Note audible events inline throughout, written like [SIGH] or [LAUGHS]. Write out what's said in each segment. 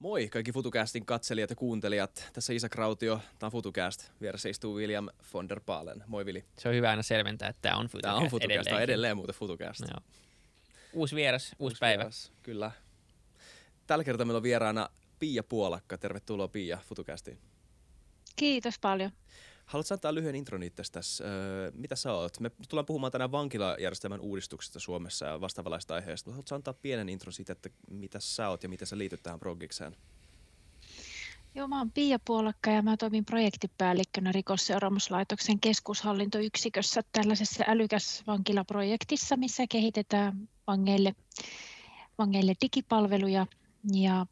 Moi kaikki FutuCastin katselijat ja kuuntelijat. Tässä Isa Krautio, tämä on FutuCast. Vieressä istuu William von der Paalen. Moi Vili. Se on hyvä aina selventää, että tämä on FutuCast Tämä on FutuCast, tämä on edelleen muuten FutuCast. Joo. Uusi vieras, uusi, uusi päivä. Vieras, kyllä. Tällä kertaa meillä on vieraana Pia Puolakka. Tervetuloa Pia FutuCastiin. Kiitos paljon. Haluatko antaa lyhyen intron itsestäsi? Öö, mitä sä oot? Me tullaan puhumaan tänään vankilajärjestelmän uudistuksesta Suomessa ja vastaavalaista aiheesta. Haluatko antaa pienen intron siitä, että mitä sä oot ja miten sä liityt tähän progikseen? Joo, mä oon Pia Puolakka ja mä toimin projektipäällikkönä rikosseuraamuslaitoksen keskushallintoyksikössä tällaisessa älykäs vankilaprojektissa, missä kehitetään vangeille, vangeille digipalveluja ja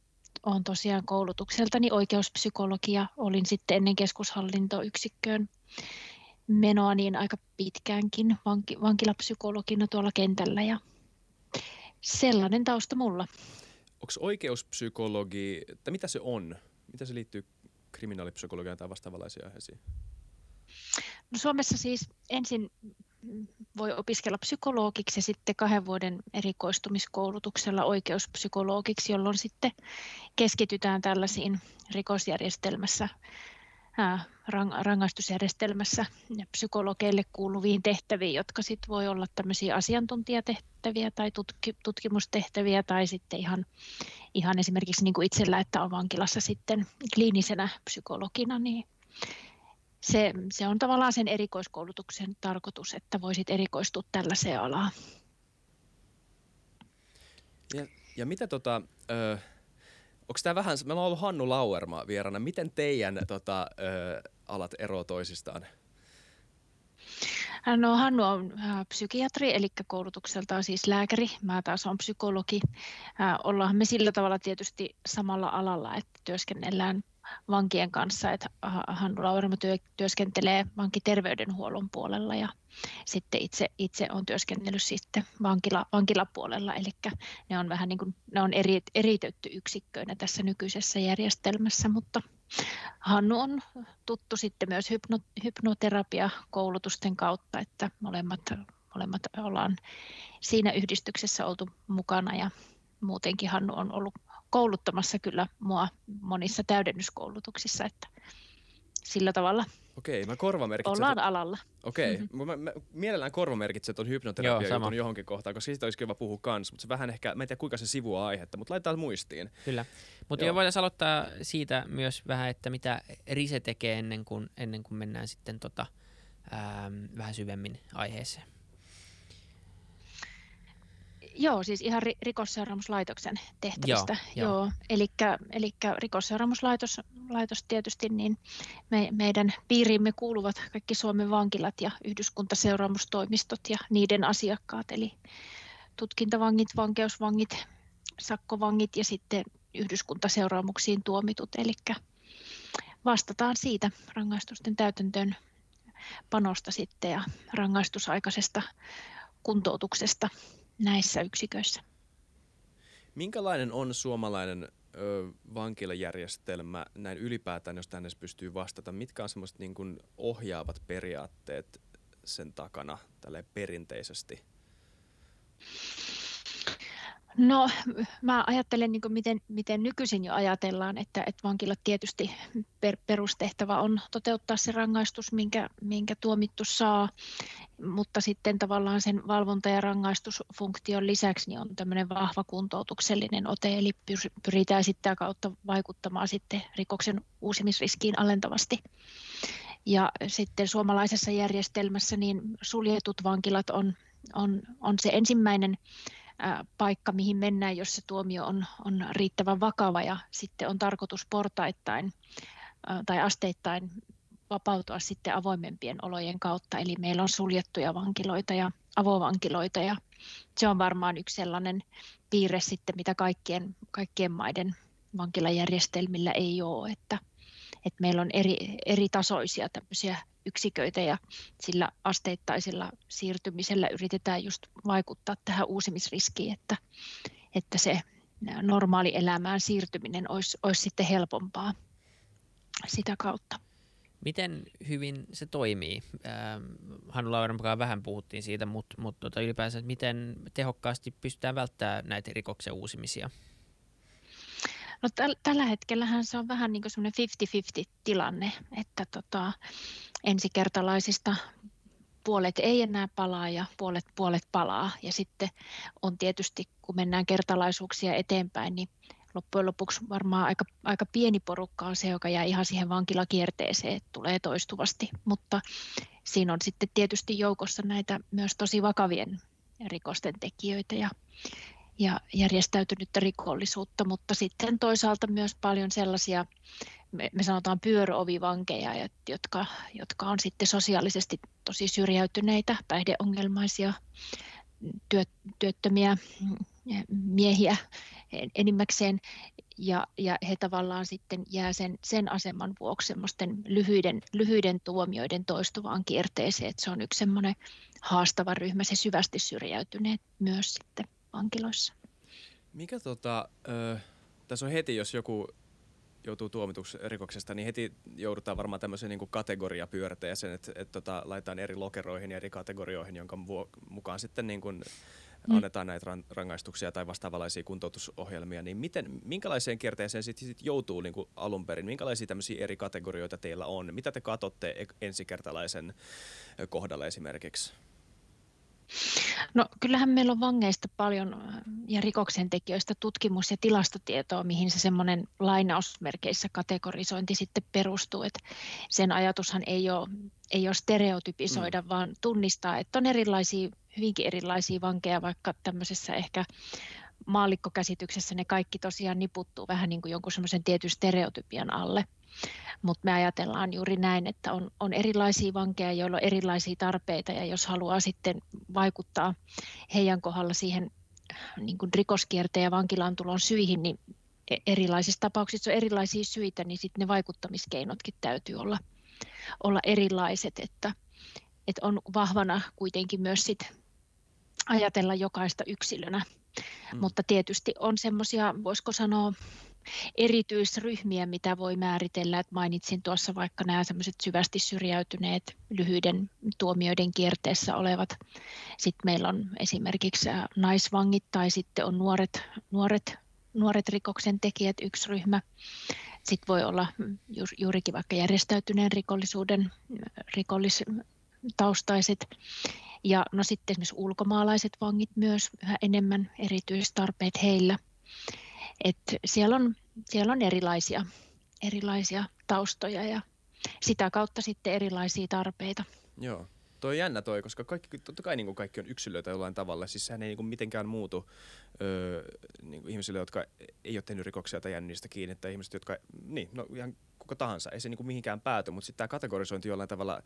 olen tosiaan koulutukseltani oikeuspsykologia. Olin sitten ennen keskushallintoyksikköön menoa niin aika pitkäänkin vanki, vankilapsykologina tuolla kentällä ja sellainen tausta mulla. Onko oikeuspsykologi, tai mitä se on? Mitä se liittyy kriminaalipsykologiaan tai vastaavanlaisiin aiheisiin? No Suomessa siis ensin voi opiskella psykologiksi ja sitten kahden vuoden erikoistumiskoulutuksella oikeuspsykologiksi, jolloin sitten keskitytään tällaisiin rikosjärjestelmässä, rangaistusjärjestelmässä psykologeille kuuluviin tehtäviin, jotka sitten voi olla tämmöisiä asiantuntijatehtäviä tai tutkimustehtäviä tai sitten ihan, ihan esimerkiksi niin kuin itsellä, että on vankilassa sitten kliinisenä psykologina, niin se, se on tavallaan sen erikoiskoulutuksen tarkoitus, että voisit erikoistua tällaiseen alaan. Ja, ja mitä tota, ö, onko tämä vähän, meillä on ollut Hannu Lauerma vierana, miten teidän tota, ö, alat eroavat toisistaan? No Hannu on psykiatri, eli koulutukseltaan siis lääkäri. Mä taas olen psykologi. Ollaan me sillä tavalla tietysti samalla alalla, että työskennellään vankien kanssa, että Hannu Lauramo työ, työskentelee vankiterveydenhuollon puolella ja sitten itse, itse on työskennellyt sitten vankila, vankilapuolella, eli ne on vähän niin kuin, ne on eri, eritetty yksikköinä tässä nykyisessä järjestelmässä, mutta Hannu on tuttu sitten myös hypno, hypnoterapia-koulutusten kautta, että molemmat, molemmat ollaan siinä yhdistyksessä oltu mukana ja muutenkin Hannu on ollut kouluttamassa kyllä mua monissa täydennyskoulutuksissa, että sillä tavalla Okei, mä korvamerkitsen. Ollaan alalla. Okei, mm-hmm. mä, mä, mielellään korvamerkitsen tuon hypnoterapia jutun johonkin kohtaan, koska siitä olisi kiva puhua kans, mutta se vähän ehkä, mä en tiedä kuinka se sivua aihetta, mutta laitetaan muistiin. Kyllä, mutta jo voitaisiin aloittaa siitä myös vähän, että mitä Rise tekee ennen kuin, ennen kuin mennään sitten tota, ähm, vähän syvemmin aiheeseen. Joo, siis ihan ri- rikosseuraamuslaitoksen tehtävistä. Joo, joo. Elikkä, elikkä rikosseuraamuslaitos laitos tietysti, niin me, meidän piiriimme kuuluvat kaikki Suomen vankilat ja yhdyskuntaseuraamustoimistot ja niiden asiakkaat, eli tutkintavangit, vankeusvangit, sakkovangit ja sitten yhdyskuntaseuraamuksiin tuomitut. Eli vastataan siitä rangaistusten täytäntöön panosta sitten ja rangaistusaikaisesta kuntoutuksesta näissä yksiköissä. Minkälainen on suomalainen ö, vankilajärjestelmä näin ylipäätään, jos tänne pystyy vastata? Mitkä on semmoiset niin kuin ohjaavat periaatteet sen takana tälle perinteisesti? No mä ajattelen, niin miten, miten nykyisin jo ajatellaan, että, että vankilat tietysti per, perustehtävä on toteuttaa se rangaistus, minkä, minkä tuomittu saa, mutta sitten tavallaan sen valvonta- ja rangaistusfunktion lisäksi niin on tämmöinen vahva kuntoutuksellinen ote, eli pyritään sitten kautta vaikuttamaan sitten rikoksen uusimisriskiin alentavasti. Ja sitten suomalaisessa järjestelmässä niin suljetut vankilat on, on, on se ensimmäinen paikka, mihin mennään, jos se tuomio on, on riittävän vakava ja sitten on tarkoitus portaittain tai asteittain vapautua sitten avoimempien olojen kautta. Eli meillä on suljettuja vankiloita ja avovankiloita ja se on varmaan yksi sellainen piirre sitten, mitä kaikkien, kaikkien maiden vankilajärjestelmillä ei ole, että, että meillä on eri, eri tasoisia tämmöisiä yksiköitä ja sillä asteittaisella siirtymisellä yritetään just vaikuttaa tähän uusimisriskiin, että, että se normaali elämään siirtyminen olisi, olisi sitten helpompaa sitä kautta. Miten hyvin se toimii? Ähm, Hannu Lauren vähän puhuttiin siitä, mutta, mutta tota ylipäänsä, miten tehokkaasti pystytään välttämään näitä rikoksen uusimisia? No täl, tällä hetkellähän se on vähän niin kuin semmoinen 50-50 tilanne, että tota, ensikertalaisista puolet ei enää palaa ja puolet, puolet palaa. Ja sitten on tietysti, kun mennään kertalaisuuksia eteenpäin, niin loppujen lopuksi varmaan aika, aika pieni porukka on se, joka jää ihan siihen vankilakierteeseen, että tulee toistuvasti. Mutta siinä on sitten tietysti joukossa näitä myös tosi vakavien rikosten tekijöitä ja, ja järjestäytynyttä rikollisuutta, mutta sitten toisaalta myös paljon sellaisia, me, me sanotaan pyöröovivankeja, jotka, jotka on sitten sosiaalisesti tosi syrjäytyneitä, päihdeongelmaisia, työt, työttömiä miehiä enimmäkseen, ja, ja he tavallaan sitten jää sen, sen aseman vuoksi semmoisten lyhyiden, lyhyiden tuomioiden toistuvaan kierteeseen, että se on yksi semmoinen haastava ryhmä, se syvästi syrjäytyneet myös sitten vankiloissa. Mikä tota, ö, tässä on heti, jos joku joutuu tuomituksi rikoksesta, niin heti joudutaan varmaan tämmöiseen niin kategoriapyörteeseen, että, että tota, laitetaan eri lokeroihin ja eri kategorioihin, jonka mukaan sitten niin kuin mm. annetaan näitä rangaistuksia tai vastaavanlaisia kuntoutusohjelmia, niin miten, minkälaiseen kierteeseen sitten sit joutuu niin kuin alun perin? Minkälaisia tämmöisiä eri kategorioita teillä on? Mitä te katsotte e-, ensikertalaisen kohdalla esimerkiksi? No kyllähän meillä on vangeista paljon ja rikoksentekijöistä tutkimus- ja tilastotietoa, mihin se semmoinen lainausmerkeissä kategorisointi sitten perustuu. Et sen ajatushan ei ole, ei ole stereotypisoida, mm. vaan tunnistaa, että on erilaisia, hyvinkin erilaisia vankeja, vaikka tämmöisessä ehkä maallikkokäsityksessä ne kaikki tosiaan niputtuu vähän niin kuin jonkun semmoisen tietyn stereotypian alle. Mutta me ajatellaan juuri näin, että on, on erilaisia vankeja, joilla on erilaisia tarpeita ja jos haluaa sitten vaikuttaa heidän kohdalla siihen niin kuin rikoskierteen ja vankilaan tulon syihin, niin e, erilaisissa tapauksissa on erilaisia syitä, niin sitten ne vaikuttamiskeinotkin täytyy olla, olla erilaiset, että, että on vahvana kuitenkin myös sit ajatella jokaista yksilönä. Mm. Mutta tietysti on semmoisia, voisiko sanoa, erityisryhmiä, mitä voi määritellä. Että mainitsin tuossa vaikka nämä semmoiset syvästi syrjäytyneet lyhyiden tuomioiden kierteessä olevat. Sitten meillä on esimerkiksi naisvangit tai sitten on nuoret, nuoret, nuoret rikoksen tekijät yksi ryhmä. Sitten voi olla juurikin vaikka järjestäytyneen rikollisuuden rikollistaustaiset. Ja no sitten esimerkiksi ulkomaalaiset vangit myös yhä enemmän erityistarpeet heillä. Et siellä, on, siellä on erilaisia, erilaisia taustoja ja sitä kautta sitten erilaisia tarpeita. Joo. Toi on jännä toi, koska kaikki, totta kai niin kuin kaikki on yksilöitä jollain tavalla. Siis sehän ei niin kuin mitenkään muutu öö, niin kuin ihmisille, jotka ei ole tehnyt rikoksia tai jäänyt niistä kiinni, tai ihmiset, jotka, niin, no ihan kuka tahansa. Ei se niin kuin mihinkään pääty, mutta sitten tämä kategorisointi jollain tavalla,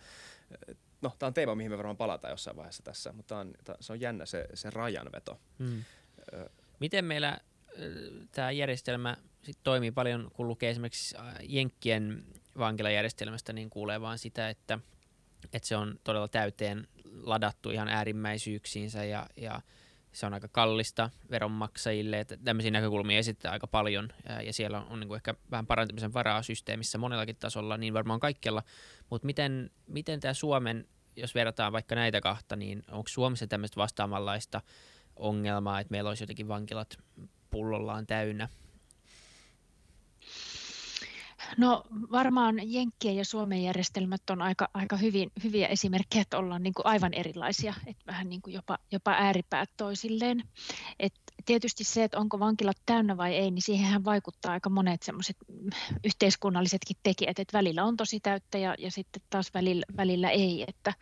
no tämä on teema, mihin me varmaan palataan jossain vaiheessa tässä, mutta on, tää, se on jännä se, se rajanveto. Hmm. Öö, Miten meillä tämä järjestelmä sit toimii paljon, kun lukee esimerkiksi Jenkkien vankilajärjestelmästä, niin kuulee vaan sitä, että, että se on todella täyteen ladattu ihan äärimmäisyyksiinsä ja, ja se on aika kallista veronmaksajille, että tämmöisiä näkökulmia esittää aika paljon ja siellä on, on niin ehkä vähän parantamisen varaa systeemissä monellakin tasolla, niin varmaan kaikkialla, mutta miten, miten tämä Suomen, jos verrataan vaikka näitä kahta, niin onko Suomessa tämmöistä vastaavanlaista ongelmaa, että meillä olisi jotenkin vankilat pullollaan täynnä? No varmaan Jenkkien ja Suomen järjestelmät on aika, aika hyvin, hyviä esimerkkejä, että ollaan niin kuin aivan erilaisia, että vähän niin kuin jopa, jopa ääripäät toisilleen. Et tietysti se, että onko vankilat täynnä vai ei, niin siihenhän vaikuttaa aika monet semmoiset yhteiskunnallisetkin tekijät, että välillä on tosi täyttä ja, ja sitten taas välillä, välillä ei. Että,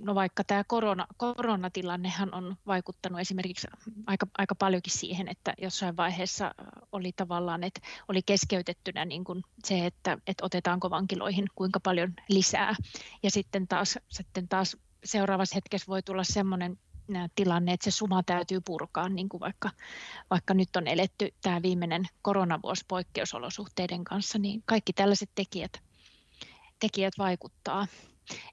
no vaikka tämä korona, koronatilannehan on vaikuttanut esimerkiksi aika, aika paljonkin siihen, että jossain vaiheessa oli tavallaan, että oli keskeytettynä niin kuin se, että, että otetaanko vankiloihin kuinka paljon lisää. Ja sitten taas, sitten taas seuraavassa hetkessä voi tulla sellainen tilanne, että se suma täytyy purkaa, niin kuin vaikka, vaikka nyt on eletty tämä viimeinen koronavuosi poikkeusolosuhteiden kanssa, niin kaikki tällaiset tekijät, tekijät vaikuttaa.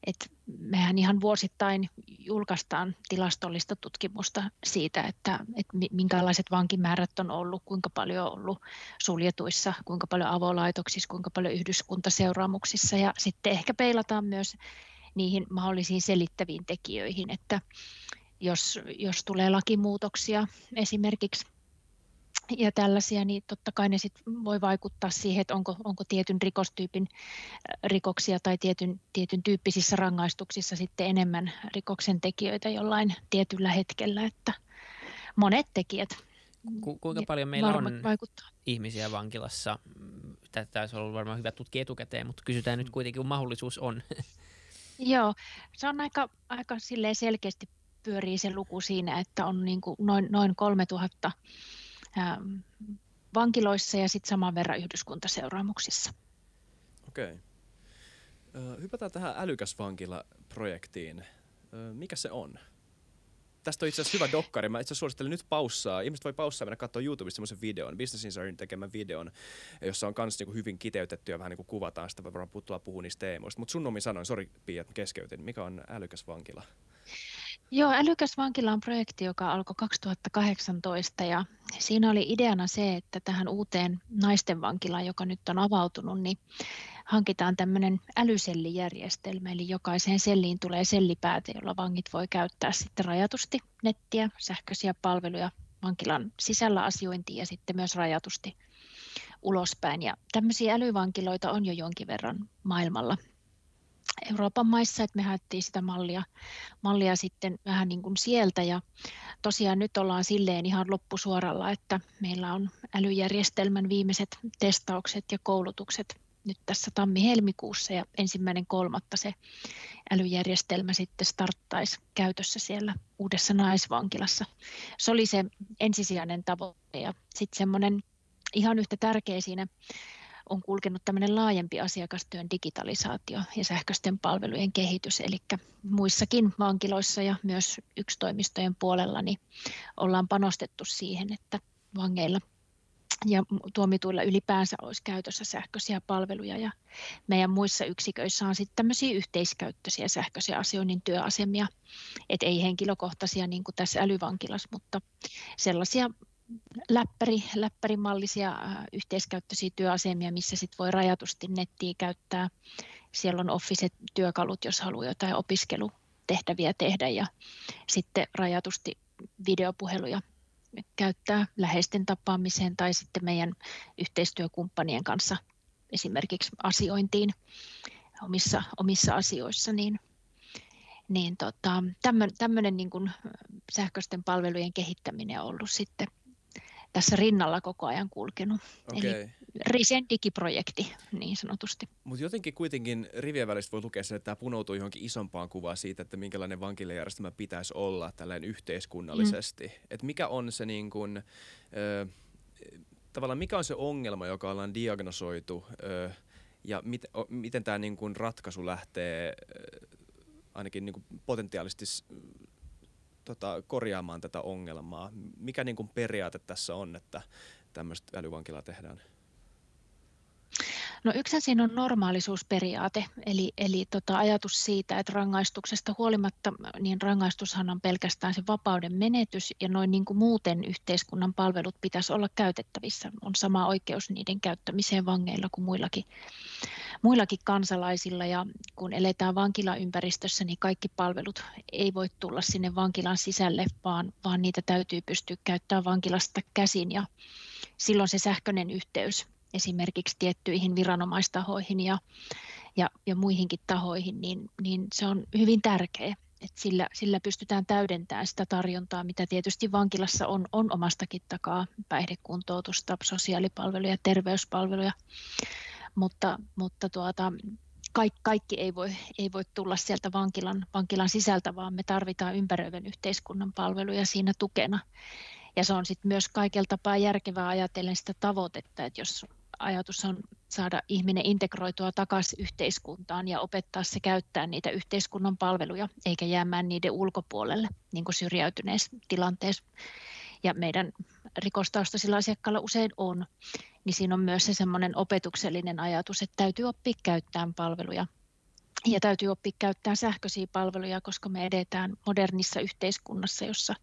Et mehän ihan vuosittain julkaistaan tilastollista tutkimusta siitä, että, että minkälaiset vankimäärät on ollut, kuinka paljon on ollut suljetuissa, kuinka paljon avolaitoksissa, kuinka paljon yhdyskuntaseuraamuksissa. Ja sitten ehkä peilataan myös niihin mahdollisiin selittäviin tekijöihin, että jos, jos tulee lakimuutoksia esimerkiksi ja tällaisia, niin totta kai ne sit voi vaikuttaa siihen, että onko, onko tietyn rikostyypin rikoksia tai tietyn, tietyn tyyppisissä rangaistuksissa sitten enemmän rikoksen tekijöitä jollain tietyllä hetkellä, että monet tekijät Ku, kuinka paljon meillä on vaikuttaa. ihmisiä vankilassa? Tätä olisi ollut varmaan hyvä tutkia etukäteen, mutta kysytään nyt kuitenkin, kun mahdollisuus on. [LAUGHS] Joo, se on aika, aika selkeästi pyörii se luku siinä, että on niin kuin noin, noin 3000 ähm, vankiloissa ja sitten saman verran yhdyskuntaseuraamuksissa. Okei. Hypätään tähän älykäs vankila-projektiin. Mikä se on? Tästä on itse asiassa hyvä dokkari. Mä itse suosittelen nyt paussaa. Ihmiset voi paussaa mennä katsoa YouTubesta semmoisen videon, Business Insiderin tekemän videon, jossa on myös niinku hyvin kiteytetty ja vähän niin kuin kuvataan sitä, puhua, puhua niistä teemoista. Mutta sun omin sanoin, sori Pia, että keskeytin. Mikä on älykäs vankila? Joo, Älykäs vankila on projekti, joka alkoi 2018 ja siinä oli ideana se, että tähän uuteen naisten vankilaan, joka nyt on avautunut, niin hankitaan tämmöinen älysellijärjestelmä, eli jokaiseen selliin tulee sellipääte, jolla vangit voi käyttää sitten rajatusti nettiä, sähköisiä palveluja, vankilan sisällä asiointia ja sitten myös rajatusti ulospäin. Ja tämmöisiä älyvankiloita on jo jonkin verran maailmalla Euroopan maissa, että me haettiin sitä mallia, mallia sitten vähän niin kuin sieltä ja tosiaan nyt ollaan silleen ihan loppusuoralla, että meillä on älyjärjestelmän viimeiset testaukset ja koulutukset nyt tässä tammi-helmikuussa ja ensimmäinen kolmatta se älyjärjestelmä sitten starttaisi käytössä siellä uudessa naisvankilassa. Se oli se ensisijainen tavoite ja sitten semmoinen ihan yhtä tärkeä siinä on kulkenut tämmöinen laajempi asiakastyön digitalisaatio ja sähköisten palvelujen kehitys, eli muissakin vankiloissa ja myös yksitoimistojen puolella niin ollaan panostettu siihen, että vangeilla ja tuomituilla ylipäänsä olisi käytössä sähköisiä palveluja. Ja meidän muissa yksiköissä on sitten tämmöisiä yhteiskäyttöisiä sähköisiä asioinnin työasemia, et ei henkilökohtaisia niin kuin tässä älyvankilassa, mutta sellaisia läppäri, läppärimallisia äh, yhteiskäyttöisiä työasemia, missä sit voi rajatusti nettiä käyttää. Siellä on Office-työkalut, jos haluaa jotain opiskelutehtäviä tehdä ja sitten rajatusti videopuheluja käyttää läheisten tapaamiseen tai sitten meidän yhteistyökumppanien kanssa esimerkiksi asiointiin omissa, omissa asioissa, niin, niin tota, tämmöinen niin sähköisten palvelujen kehittäminen on ollut sitten tässä rinnalla koko ajan kulkenut. Okay. Eli Risen digiprojekti niin sanotusti. Mutta jotenkin kuitenkin rivien välistä voi lukea sen, että tämä punoutuu johonkin isompaan kuvaan siitä, että minkälainen vankilajärjestelmä pitäisi olla tällainen yhteiskunnallisesti. Mm. Että mikä on se niin kuin, ö, tavallaan mikä on se ongelma, joka ollaan diagnosoitu ö, ja mit, o, miten tämä niin ratkaisu lähtee ö, ainakin niin potentiaalisesti tota, korjaamaan tätä ongelmaa? Mikä niin kuin periaate tässä on, että tämmöistä älyvankilaa tehdään? No yksi siinä on normaalisuusperiaate, eli, eli tota ajatus siitä, että rangaistuksesta huolimatta, niin rangaistushan on pelkästään se vapauden menetys, ja noin niin kuin muuten yhteiskunnan palvelut pitäisi olla käytettävissä. On sama oikeus niiden käyttämiseen vangeilla kuin muillakin, muillakin kansalaisilla, ja kun eletään vankilaympäristössä, niin kaikki palvelut ei voi tulla sinne vankilan sisälle, vaan, vaan niitä täytyy pystyä käyttämään vankilasta käsin, ja silloin se sähköinen yhteys esimerkiksi tiettyihin viranomaistahoihin ja, ja, ja muihinkin tahoihin, niin, niin se on hyvin tärkeä. että sillä, sillä pystytään täydentämään sitä tarjontaa, mitä tietysti vankilassa on, on omastakin takaa, päihdekuntoutusta, sosiaalipalveluja, terveyspalveluja, mutta, mutta tuota, kaikki, kaikki ei, voi, ei voi tulla sieltä vankilan, vankilan sisältä, vaan me tarvitaan ympäröivän yhteiskunnan palveluja siinä tukena. Ja se on sitten myös kaikella tapaa järkevää ajatellen sitä tavoitetta, että jos ajatus on saada ihminen integroitua takaisin yhteiskuntaan ja opettaa se käyttää niitä yhteiskunnan palveluja, eikä jäämään niiden ulkopuolelle, niin kuin syrjäytyneessä tilanteessa. Ja meidän rikostaustaisilla asiakkailla usein on, niin siinä on myös se semmoinen opetuksellinen ajatus, että täytyy oppia käyttämään palveluja ja täytyy oppia käyttämään sähköisiä palveluja, koska me edetään modernissa yhteiskunnassa, jossa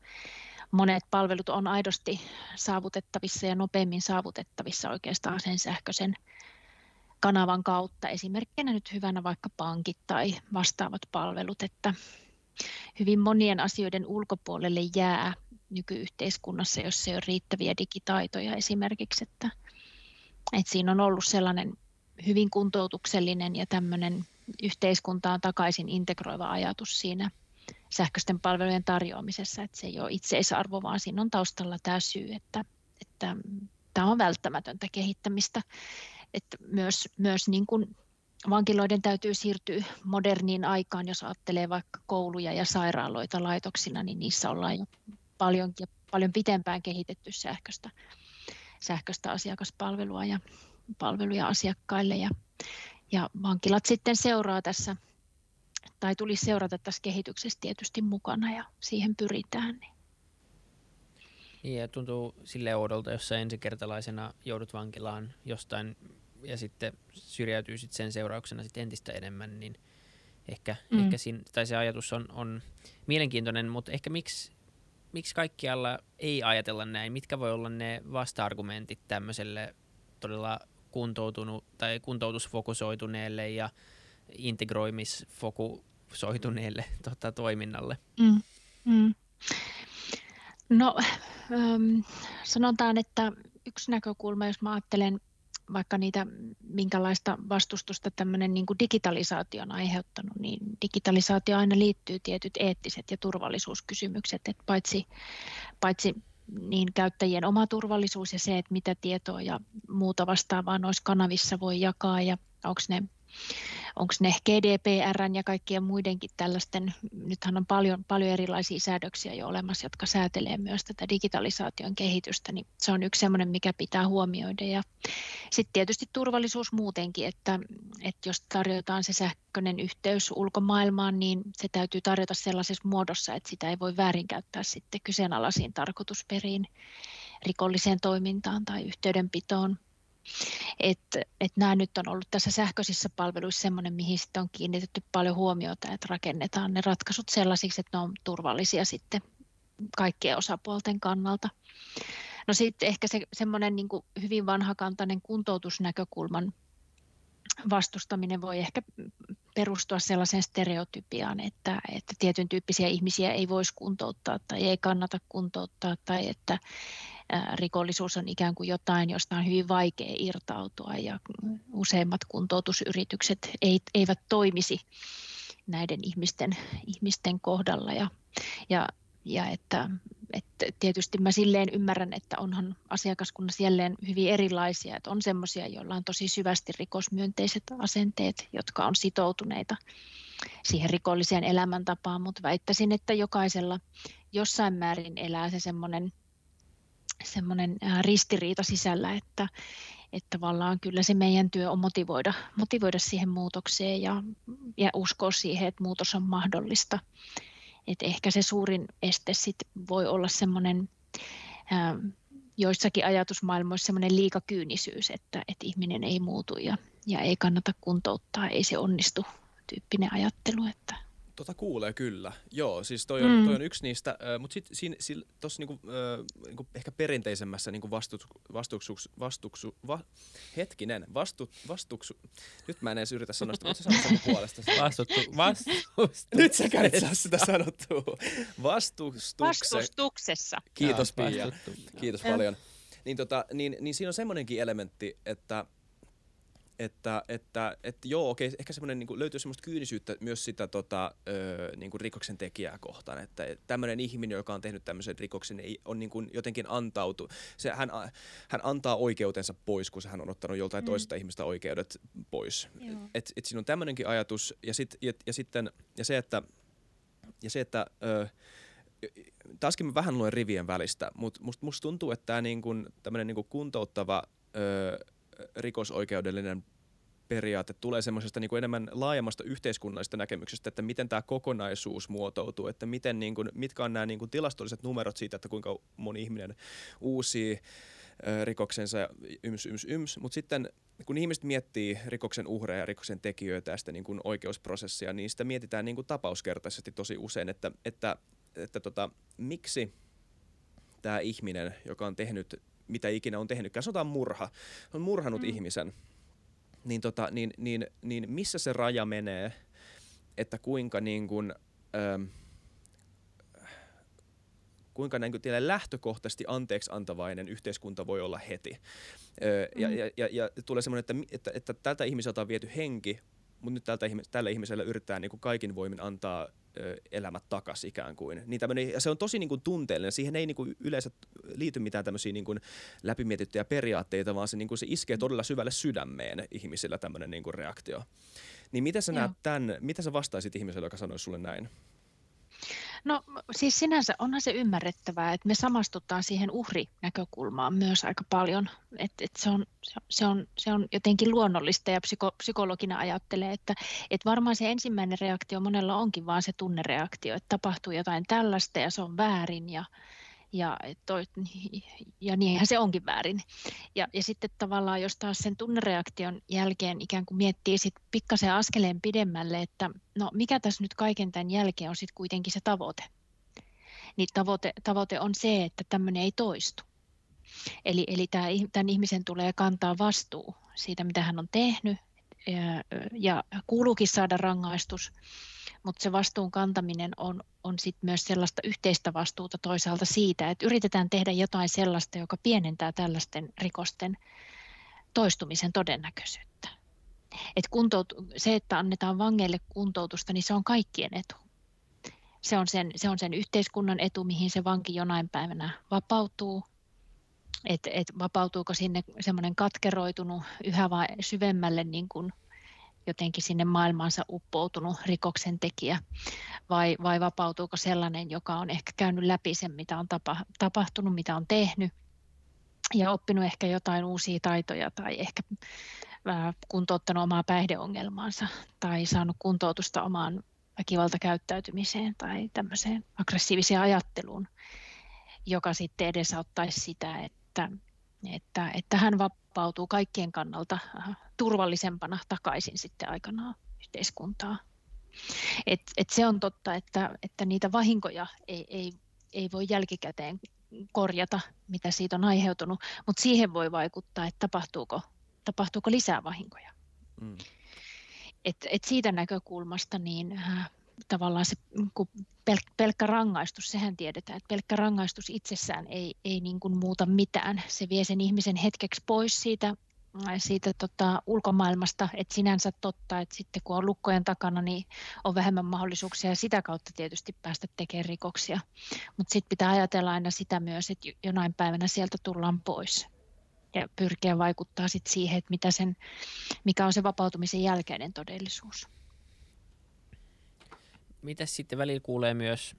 monet palvelut on aidosti saavutettavissa ja nopeammin saavutettavissa oikeastaan sen sähköisen kanavan kautta. Esimerkkinä nyt hyvänä vaikka pankit tai vastaavat palvelut, että hyvin monien asioiden ulkopuolelle jää nykyyhteiskunnassa, jos ei ole riittäviä digitaitoja esimerkiksi. Että, että siinä on ollut sellainen hyvin kuntoutuksellinen ja tämmöinen yhteiskuntaan takaisin integroiva ajatus siinä sähköisten palvelujen tarjoamisessa, että se ei ole itseisarvo, vaan siinä on taustalla tämä syy, että, että tämä on välttämätöntä kehittämistä. Että myös myös niin kuin vankiloiden täytyy siirtyä moderniin aikaan, jos ajattelee vaikka kouluja ja sairaaloita laitoksina, niin niissä ollaan jo paljon, paljon pitempään kehitetty sähköistä, sähköistä asiakaspalvelua ja palveluja asiakkaille. Ja, ja vankilat sitten seuraa tässä, tai tulisi seurata tässä kehityksessä tietysti mukana ja siihen pyritään. Niin. Niin, ja tuntuu sille oudolta, jos sä ensikertalaisena joudut vankilaan jostain ja sitten syrjäytyy sit sen seurauksena sit entistä enemmän, niin ehkä, mm. ehkä siinä, tai se ajatus on, on mielenkiintoinen, mutta ehkä miksi, miksi kaikkialla ei ajatella näin? Mitkä voi olla ne vasta-argumentit tämmöiselle todella kuntoutunut tai kuntoutusfokusoituneelle ja integroimisfokusoituneelle tota, toiminnalle? Mm. Mm. No ähm, sanotaan, että yksi näkökulma, jos mä ajattelen vaikka niitä, minkälaista vastustusta tämmöinen niin digitalisaatio on aiheuttanut, niin digitalisaatio aina liittyy tietyt eettiset ja turvallisuuskysymykset, että paitsi, paitsi niin käyttäjien oma turvallisuus ja se, että mitä tietoa ja muuta vastaavaa noissa kanavissa voi jakaa ja onko ne onko ne GDPR ja kaikkien muidenkin tällaisten, nythän on paljon, paljon erilaisia säädöksiä jo olemassa, jotka säätelee myös tätä digitalisaation kehitystä, niin se on yksi sellainen, mikä pitää huomioida. Ja sitten tietysti turvallisuus muutenkin, että, että jos tarjotaan se sähköinen yhteys ulkomaailmaan, niin se täytyy tarjota sellaisessa muodossa, että sitä ei voi väärinkäyttää sitten kyseenalaisiin tarkoitusperiin, rikolliseen toimintaan tai yhteydenpitoon että et nämä nyt on ollut tässä sähköisissä palveluissa sellainen, mihin sitten on kiinnitetty paljon huomiota, että rakennetaan ne ratkaisut sellaisiksi, että ne on turvallisia sitten kaikkien osapuolten kannalta. No sitten ehkä se semmoinen niin hyvin vanhakantainen kuntoutusnäkökulman vastustaminen voi ehkä perustua sellaiseen stereotypiaan, että, että tietyn tyyppisiä ihmisiä ei voisi kuntouttaa tai ei kannata kuntouttaa tai että rikollisuus on ikään kuin jotain, josta on hyvin vaikea irtautua ja useimmat kuntoutusyritykset eivät toimisi näiden ihmisten, ihmisten kohdalla. Ja, ja, ja että, että tietysti mä silleen ymmärrän, että onhan asiakaskunnassa jälleen hyvin erilaisia, että on semmoisia, joilla on tosi syvästi rikosmyönteiset asenteet, jotka on sitoutuneita siihen rikolliseen elämäntapaan, mutta väittäisin, että jokaisella jossain määrin elää se semmoinen semmoinen ristiriita sisällä, että, että tavallaan kyllä se meidän työ on motivoida, motivoida siihen muutokseen ja, ja uskoa siihen, että muutos on mahdollista. Et ehkä se suurin este sit voi olla semmoinen joissakin ajatusmaailmoissa semmoinen liikakyynisyys, että, että ihminen ei muutu ja, ja ei kannata kuntouttaa, ei se onnistu tyyppinen ajattelu. Että, Tota kuulee kyllä. Joo, siis toi on, mm. toi on yksi niistä, äh, mutta sitten siinä tuossa niinku, äh, niinku ehkä perinteisemmässä niinku vastuksu, vastuksu, vastuksu, va, hetkinen, vastu, vastuksu, nyt mä en edes yritä sanoa sitä, mutta sä sanot puolesta. [LAUGHS] Vastuttu, vastustukse. Nyt sä et saa sitä sanottua. Vastustukse. Vastustuksessa. Kiitos Pia. Kiitos paljon. Niin, tota, niin, niin siinä on semmoinenkin elementti, että että, että, että joo, okei, ehkä semmoinen niin löytyy semmoista kyynisyyttä myös sitä tota, ö, niin kuin rikoksen tekijää kohtaan, että tämmöinen ihminen, joka on tehnyt tämmöisen rikoksen, on niin kuin jotenkin antautu, se, hän, hän antaa oikeutensa pois, kun hän on ottanut joltain mm. toisesta ihmistä oikeudet pois. Et, et siinä on tämmöinenkin ajatus, ja, sit, ja, ja sitten ja se, että, ja se, että ö, taaskin mä vähän luen rivien välistä, mutta musta, musta tuntuu, että tämä niin kuin, tämmöinen niin kuin kuntouttava ö, rikosoikeudellinen periaate tulee semmoisesta niin kuin enemmän laajemmasta yhteiskunnallisesta näkemyksestä, että miten tämä kokonaisuus muotoutuu, että miten, niin kuin, mitkä on nämä niin kuin tilastolliset numerot siitä, että kuinka moni ihminen uusii rikoksensa yms, yms, yms. Mutta sitten kun ihmiset miettii rikoksen uhreja ja rikoksen tekijöitä ja sitä niin kuin oikeusprosessia, niin sitä mietitään niin kuin tapauskertaisesti tosi usein, että, että, että tota, miksi tämä ihminen, joka on tehnyt mitä ikinä on tehnyt, sanotaan murha, on murhanut mm. ihmisen, niin, tota, niin, niin, niin missä se raja menee, että kuinka niin kuin, ähm, kuinka niin kuin, lähtökohtaisesti anteeksi antavainen yhteiskunta voi olla heti. Ja, mm. ja, ja, ja tulee semmoinen, että, että, että tältä ihmiseltä on viety henki, mutta nyt tältä, tällä ihmisellä yritetään niin kuin kaikin voimin antaa elämät takaisin ikään kuin. Niin ja se on tosi niin kuin tunteellinen. Siihen ei niin kuin yleensä liity mitään tämmöisiä niin kuin läpimietittyjä periaatteita, vaan se, niin kuin se iskee todella syvälle sydämeen ihmisillä tämmöinen niin kuin reaktio. Niin miten sä näet tämän, mitä sä vastaisit ihmiselle, joka sanoisi sulle näin? No siis sinänsä onhan se ymmärrettävää, että me samastutaan siihen uhrinäkökulmaan myös aika paljon. Että et se, on, se, on, se on jotenkin luonnollista ja psyko, psykologina ajattelee, että et varmaan se ensimmäinen reaktio monella onkin vaan se tunnereaktio, että tapahtuu jotain tällaista ja se on väärin ja, ja, toi, [LAUGHS] ja niinhän se onkin väärin. Ja, ja sitten tavallaan, jos taas sen tunnereaktion jälkeen ikään kuin miettii sit pikkasen askeleen pidemmälle, että no mikä tässä nyt kaiken tämän jälkeen on sitten kuitenkin se tavoite. Niin tavoite, tavoite on se, että tämmöinen ei toistu. Eli, eli tämän ihmisen tulee kantaa vastuu siitä, mitä hän on tehnyt, ja, ja kuuluukin saada rangaistus mutta se vastuun kantaminen on, on sit myös sellaista yhteistä vastuuta toisaalta siitä, että yritetään tehdä jotain sellaista, joka pienentää tällaisten rikosten toistumisen todennäköisyyttä. Et kuntout- se, että annetaan vangeille kuntoutusta, niin se on kaikkien etu. Se on sen, se on sen yhteiskunnan etu, mihin se vanki jonain päivänä vapautuu. Että et vapautuuko sinne semmoinen katkeroitunut yhä vai syvemmälle niin kuin jotenkin sinne maailmaansa uppoutunut rikoksen tekijä? Vai, vai vapautuuko sellainen, joka on ehkä käynyt läpi sen, mitä on tapa, tapahtunut, mitä on tehnyt ja oppinut ehkä jotain uusia taitoja tai ehkä kuntouttanut omaa päihdeongelmaansa tai saanut kuntoutusta omaan väkivaltakäyttäytymiseen tai tämmöiseen aggressiiviseen ajatteluun, joka sitten edesauttaisi sitä, että, että, että hän vapautuu kaikkien kannalta äh, turvallisempana takaisin sitten aikanaan yhteiskuntaa. Et, et se on totta, että, että niitä vahinkoja ei, ei, ei voi jälkikäteen korjata, mitä siitä on aiheutunut, mutta siihen voi vaikuttaa, että tapahtuuko, tapahtuuko lisää vahinkoja. Mm. Et, et siitä näkökulmasta niin äh, tavallaan se kun pelk, pelkkä rangaistus, sehän tiedetään, että pelkkä rangaistus itsessään ei, ei niin kuin muuta mitään. Se vie sen ihmisen hetkeksi pois siitä, siitä tota, ulkomaailmasta, että sinänsä totta, että sitten kun on lukkojen takana, niin on vähemmän mahdollisuuksia ja sitä kautta tietysti päästä tekemään rikoksia. Mutta sitten pitää ajatella aina sitä myös, että jonain päivänä sieltä tullaan pois ja pyrkiä vaikuttaa sit siihen, että mitä sen, mikä on se vapautumisen jälkeinen todellisuus mitä sitten välillä kuulee myös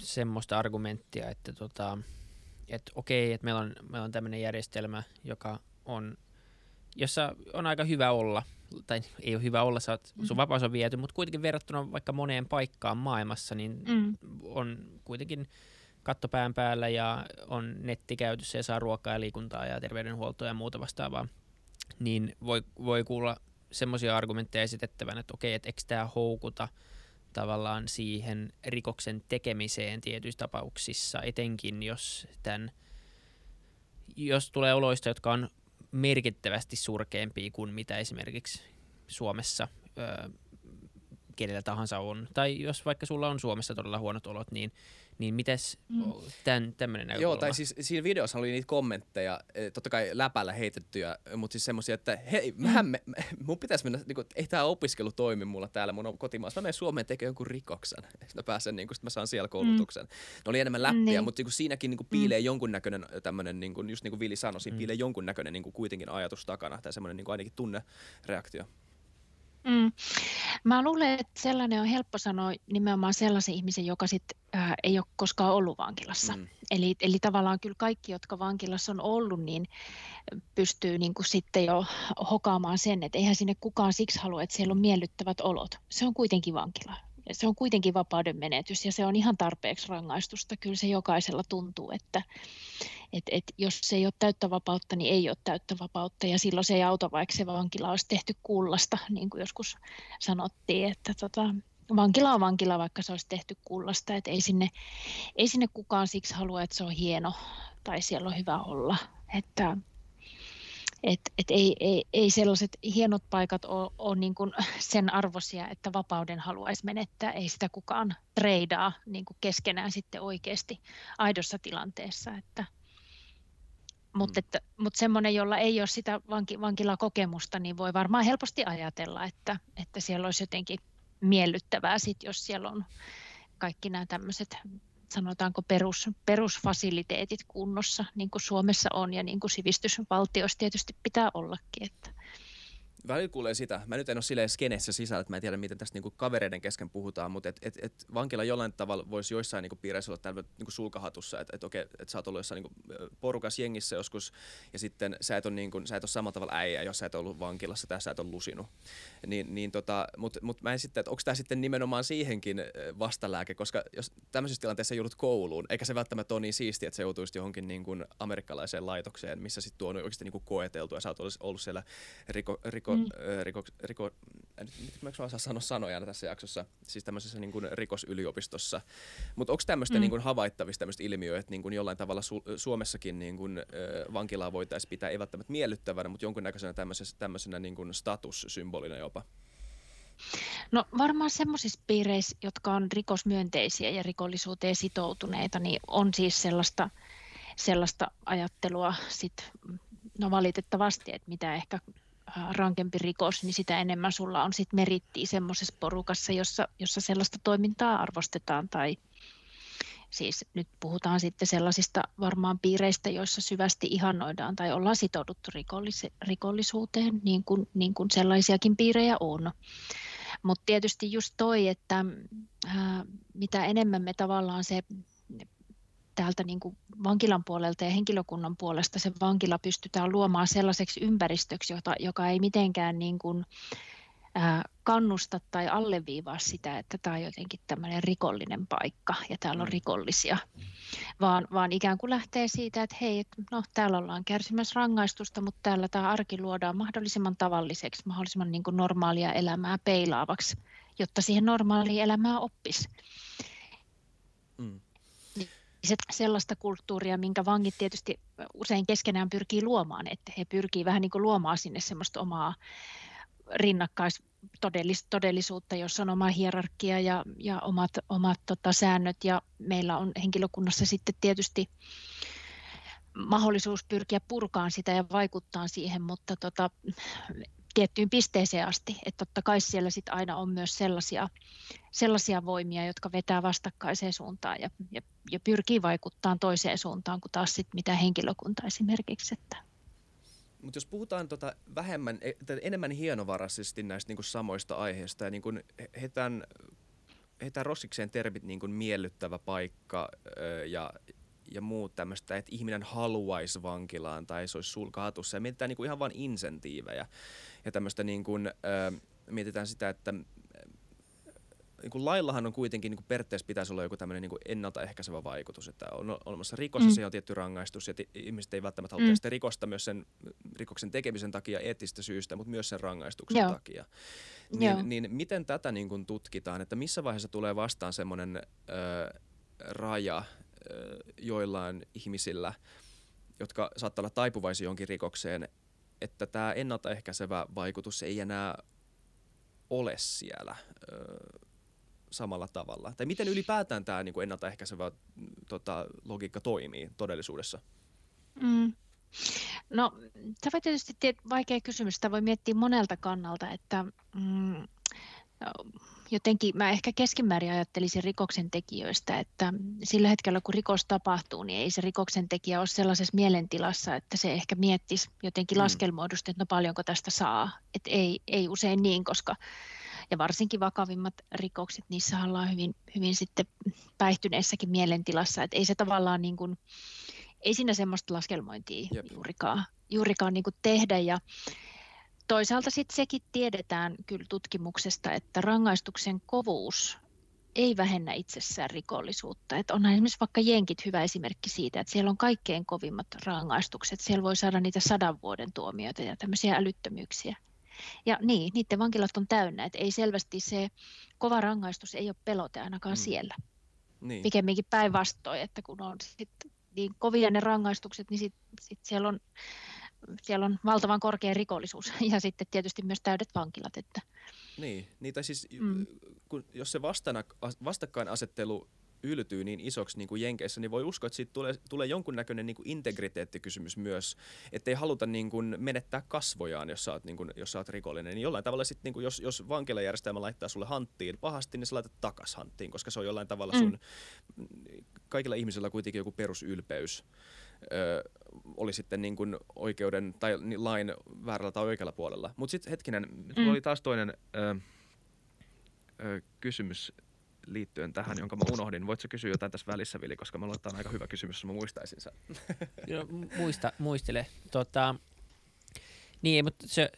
semmoista argumenttia, että tota, et okei, että meillä on, meillä on tämmöinen järjestelmä, joka on, jossa on aika hyvä olla, tai ei ole hyvä olla, sä oot, sun mm. vapaus on viety, mutta kuitenkin verrattuna vaikka moneen paikkaan maailmassa, niin mm. on kuitenkin kattopään päällä ja on netti käytössä ja saa ruokaa ja liikuntaa ja terveydenhuoltoa ja muuta vastaavaa, niin voi, voi kuulla semmoisia argumentteja esitettävän, että okei, että eikö tämä houkuta – tavallaan siihen rikoksen tekemiseen tietyissä tapauksissa, etenkin jos, tämän, jos tulee oloista, jotka on merkittävästi surkeampia kuin mitä esimerkiksi Suomessa ö, kenellä tahansa on. Tai jos vaikka sulla on Suomessa todella huonot olot, niin niin mites mm. tämän, tämmöinen näkökulma? Joo, tai siis siinä videossa oli niitä kommentteja, eh, totta kai läpällä heitettyjä, mutta siis semmoisia, että hei, mähän me, mun pitäisi mennä, niin kuin, ei tämä opiskelu toimi mulla täällä mun kotimaassa. Mä menen Suomeen tekemään jonkun rikoksen, [LAUGHS] että mä pääsen, niin kuin, mä saan siellä koulutuksen. Mm. Ne oli enemmän läppiä, niin. mutta niin kuin, siinäkin niin kuin, piilee mm. jonkunnäköinen tämmöinen, niin kuin, just niin kuin Vili sanoi, siinä mm. piilee jonkunnäköinen niin kuin, kuitenkin ajatus takana, tai semmoinen niin kuin, ainakin tunnereaktio. Mm. Mä luulen, että sellainen on helppo sanoa nimenomaan sellaisen ihmisen, joka sit, äh, ei ole koskaan ollut vankilassa. Mm. Eli, eli tavallaan kyllä kaikki, jotka vankilassa on ollut, niin pystyy niin kuin sitten jo hokaamaan sen, että eihän sinne kukaan siksi halua, että siellä on miellyttävät olot. Se on kuitenkin vankila se on kuitenkin vapauden menetys ja se on ihan tarpeeksi rangaistusta. Kyllä se jokaisella tuntuu, että et, et jos se ei ole täyttä vapautta, niin ei ole täyttä vapautta ja silloin se ei auta, vaikka se vankila olisi tehty kullasta, niin kuin joskus sanottiin, että tota, vankila on vankila, vaikka se olisi tehty kullasta, että ei sinne, ei sinne kukaan siksi halua, että se on hieno tai siellä on hyvä olla. Että, et, et ei, ei, ei sellaiset hienot paikat ole, ole niin kuin [LAUGHS] sen arvoisia, että vapauden haluaisi menettää. Ei sitä kukaan treidaa niin kuin keskenään sitten oikeasti aidossa tilanteessa. Että, mutta, mm. että, mutta semmoinen, jolla ei ole sitä vanki, vankilakokemusta, niin voi varmaan helposti ajatella, että, että siellä olisi jotenkin miellyttävää, sit, jos siellä on kaikki nämä tämmöiset sanotaanko perus, perusfasiliteetit kunnossa, niin kuin Suomessa on ja niin kuin sivistysvaltioissa tietysti pitää ollakin. Että välillä kuulee sitä, mä nyt en ole silleen skenessä sisällä, että mä en tiedä miten tästä niinku kavereiden kesken puhutaan, mutta et, et, et vankila jollain tavalla voisi joissain niinku piireissä olla täällä niinku sulkahatussa, että et, okei, että sä oot ollut jossain niinku porukas jengissä joskus ja sitten sä et ole, niinku, sä et ole samalla tavalla äijä, jos sä et ollut vankilassa tai sä et ole lusinut. Niin, niin tota, mutta mut mä en sitten, että onko tämä sitten nimenomaan siihenkin vastalääke, koska jos tämmöisessä tilanteessa joudut kouluun, eikä se välttämättä ole niin siistiä, että se joutuisi johonkin niinku amerikkalaiseen laitokseen, missä sitten tuo on oikeasti niinku koeteltu ja sä oot ollut siellä riko, riko riko, mm. riko, riko nyt mä saa sanoa sanoja tässä jaksossa, siis tämmöisessä niin kuin rikosyliopistossa. Mutta onko tämmöistä mm. niin kuin havaittavista tämmöistä ilmiöä, että niin kuin jollain tavalla Su- Suomessakin niin kuin, äh, vankilaa voitaisiin pitää ei välttämättä miellyttävänä, mutta jonkunnäköisenä tämmöisenä, tämmöisenä niin kuin statussymbolina jopa? No varmaan semmoisissa piireissä, jotka on rikosmyönteisiä ja rikollisuuteen sitoutuneita, niin on siis sellaista, sellaista ajattelua sit, no valitettavasti, että mitä ehkä rankempi rikos, niin sitä enemmän sulla on sitten merittiä semmoisessa porukassa, jossa, jossa sellaista toimintaa arvostetaan tai siis nyt puhutaan sitten sellaisista varmaan piireistä, joissa syvästi ihannoidaan tai ollaan sitouduttu rikollis- rikollisuuteen, niin kuin, niin kuin sellaisiakin piirejä on. Mutta tietysti just toi, että ää, mitä enemmän me tavallaan se täältä niin kuin vankilan puolelta ja henkilökunnan puolesta se vankila pystytään luomaan sellaiseksi ympäristöksi, jota, joka ei mitenkään niin kuin, ää, kannusta tai alleviivaa sitä, että tämä on jotenkin tämmöinen rikollinen paikka ja täällä on mm. rikollisia, vaan, vaan ikään kuin lähtee siitä, että hei, no täällä ollaan kärsimässä rangaistusta, mutta täällä tämä arki luodaan mahdollisimman tavalliseksi, mahdollisimman niin kuin normaalia elämää peilaavaksi, jotta siihen normaaliin elämään oppisi. Mm sellaista kulttuuria, minkä vangit tietysti usein keskenään pyrkii luomaan, että he pyrkii vähän niin kuin luomaan sinne semmoista omaa rinnakkaistodellisuutta, jossa on oma hierarkia ja, ja omat, omat tota, säännöt. Ja meillä on henkilökunnassa sitten tietysti mahdollisuus pyrkiä purkaan sitä ja vaikuttaa siihen, mutta tota, tiettyyn pisteeseen asti. Että totta kai siellä sit aina on myös sellaisia, sellaisia voimia, jotka vetää vastakkaiseen suuntaan ja, ja, ja pyrkii vaikuttamaan toiseen suuntaan kuin taas sit mitä henkilökunta esimerkiksi. Että. Mutta jos puhutaan tota vähemmän, e, enemmän hienovaraisesti näistä niinku samoista aiheista ja niinku heitään, heitään rossikseen termit niinku miellyttävä paikka ja, ja muut tämmöistä, että ihminen haluaisi vankilaan tai se olisi sulkahatussa ja mietitään niinku ihan vain insentiivejä ja tämmöistä niin kuin, äh, mietitään sitä, että niin kuin laillahan on kuitenkin niin kuin periaatteessa pitäisi olla joku tämmöinen niin kuin ennaltaehkäisevä vaikutus, että on olemassa rikos mm. ja se on tietty rangaistus ja t- ihmiset ei välttämättä halua mm. sitä rikosta myös sen rikoksen tekemisen takia eettistä syystä, mutta myös sen rangaistuksen Joo. takia. Niin, Joo. niin miten tätä niin kuin tutkitaan, että missä vaiheessa tulee vastaan semmoinen äh, raja äh, joillain ihmisillä, jotka saattaa olla taipuvaisia jonkin rikokseen, että tämä ennaltaehkäisevä vaikutus ei enää ole siellä ö, samalla tavalla? Tai miten ylipäätään tämä niin ennaltaehkäisevä tota, logiikka toimii todellisuudessa? Mm. No, tämä on tietysti vaikea kysymys. Sitä voi miettiä monelta kannalta, että mm, jotenkin mä ehkä keskimäärin ajattelisin rikoksen tekijöistä, että sillä hetkellä kun rikos tapahtuu, niin ei se rikoksen tekijä ole sellaisessa mielentilassa, että se ehkä miettisi jotenkin mm. laskelmoidusti, että no paljonko tästä saa. Että ei, ei usein niin, koska ja varsinkin vakavimmat rikokset, niissä ollaan hyvin, hyvin sitten päihtyneessäkin mielentilassa, että ei se tavallaan niin kuin, ei siinä semmoista laskelmointia Jep. juurikaan, juurikaan niin kuin tehdä ja toisaalta sitten sekin tiedetään kyllä tutkimuksesta, että rangaistuksen kovuus ei vähennä itsessään rikollisuutta. Että onhan esimerkiksi vaikka jenkit hyvä esimerkki siitä, että siellä on kaikkein kovimmat rangaistukset. Siellä voi saada niitä sadan vuoden tuomioita ja tämmöisiä älyttömyyksiä. Ja niin, niiden vankilat on täynnä, että ei selvästi se kova rangaistus ei ole pelote ainakaan mm. siellä. Niin. Pikemminkin päinvastoin, että kun on sit niin kovia ne rangaistukset, niin sitten sit siellä on siellä on valtavan korkea rikollisuus [LAUGHS] ja sitten tietysti myös täydet vankilat. Että. Niin, niin tai siis mm. kun, jos se vastana, vastakkainasettelu yltyy niin isoksi niin kuin Jenkeissä, niin voi uskoa, että siitä tulee, tulee jonkunnäköinen niin kuin integriteettikysymys myös, että ei haluta niin kuin menettää kasvojaan, jos sä oot, niin kuin, jos sä oot rikollinen. Niin jollain tavalla sitten, niin kuin jos, jos vankilajärjestelmä laittaa sulle hanttiin pahasti, niin sä laitat takas hanttiin, koska se on jollain tavalla sun, mm. kaikilla ihmisillä kuitenkin joku perusylpeys. Ö, oli sitten niin kuin oikeuden tai lain väärällä tai oikealla puolella. Mutta sitten hetkinen, mm. oli taas toinen ö, ö, kysymys liittyen tähän, jonka mä unohdin. Voitko kysyä jotain tässä välissä, Vili, koska mä luulen, on aika hyvä kysymys, jos mä muistaisin sen. Joo, muista, muistele. Tota, niin, mutta se...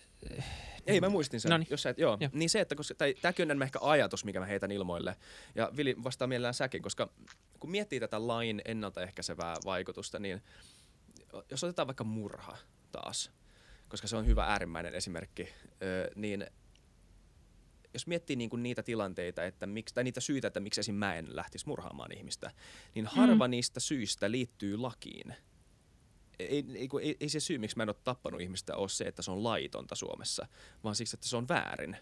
Ei, mä muistin sen. Noniin. Jos sä et, joo. joo. Niin se, että koska, tai tämäkin on ehkä ajatus, mikä mä heitän ilmoille. Ja Vili vastaa mielellään säkin, koska kun miettii tätä lain ennaltaehkäisevää vaikutusta, niin jos otetaan vaikka murha taas, koska se on hyvä äärimmäinen esimerkki, niin jos miettii niin kuin niitä tilanteita, että miksi, tai niitä syitä, että miksi esim. mä en lähtisi murhaamaan ihmistä, niin harva mm. niistä syistä liittyy lakiin. Ei, ei, ei, ei se syy, miksi mä en ole tappanut ihmistä, ole se, että se on laitonta Suomessa, vaan siksi, että se on väärin.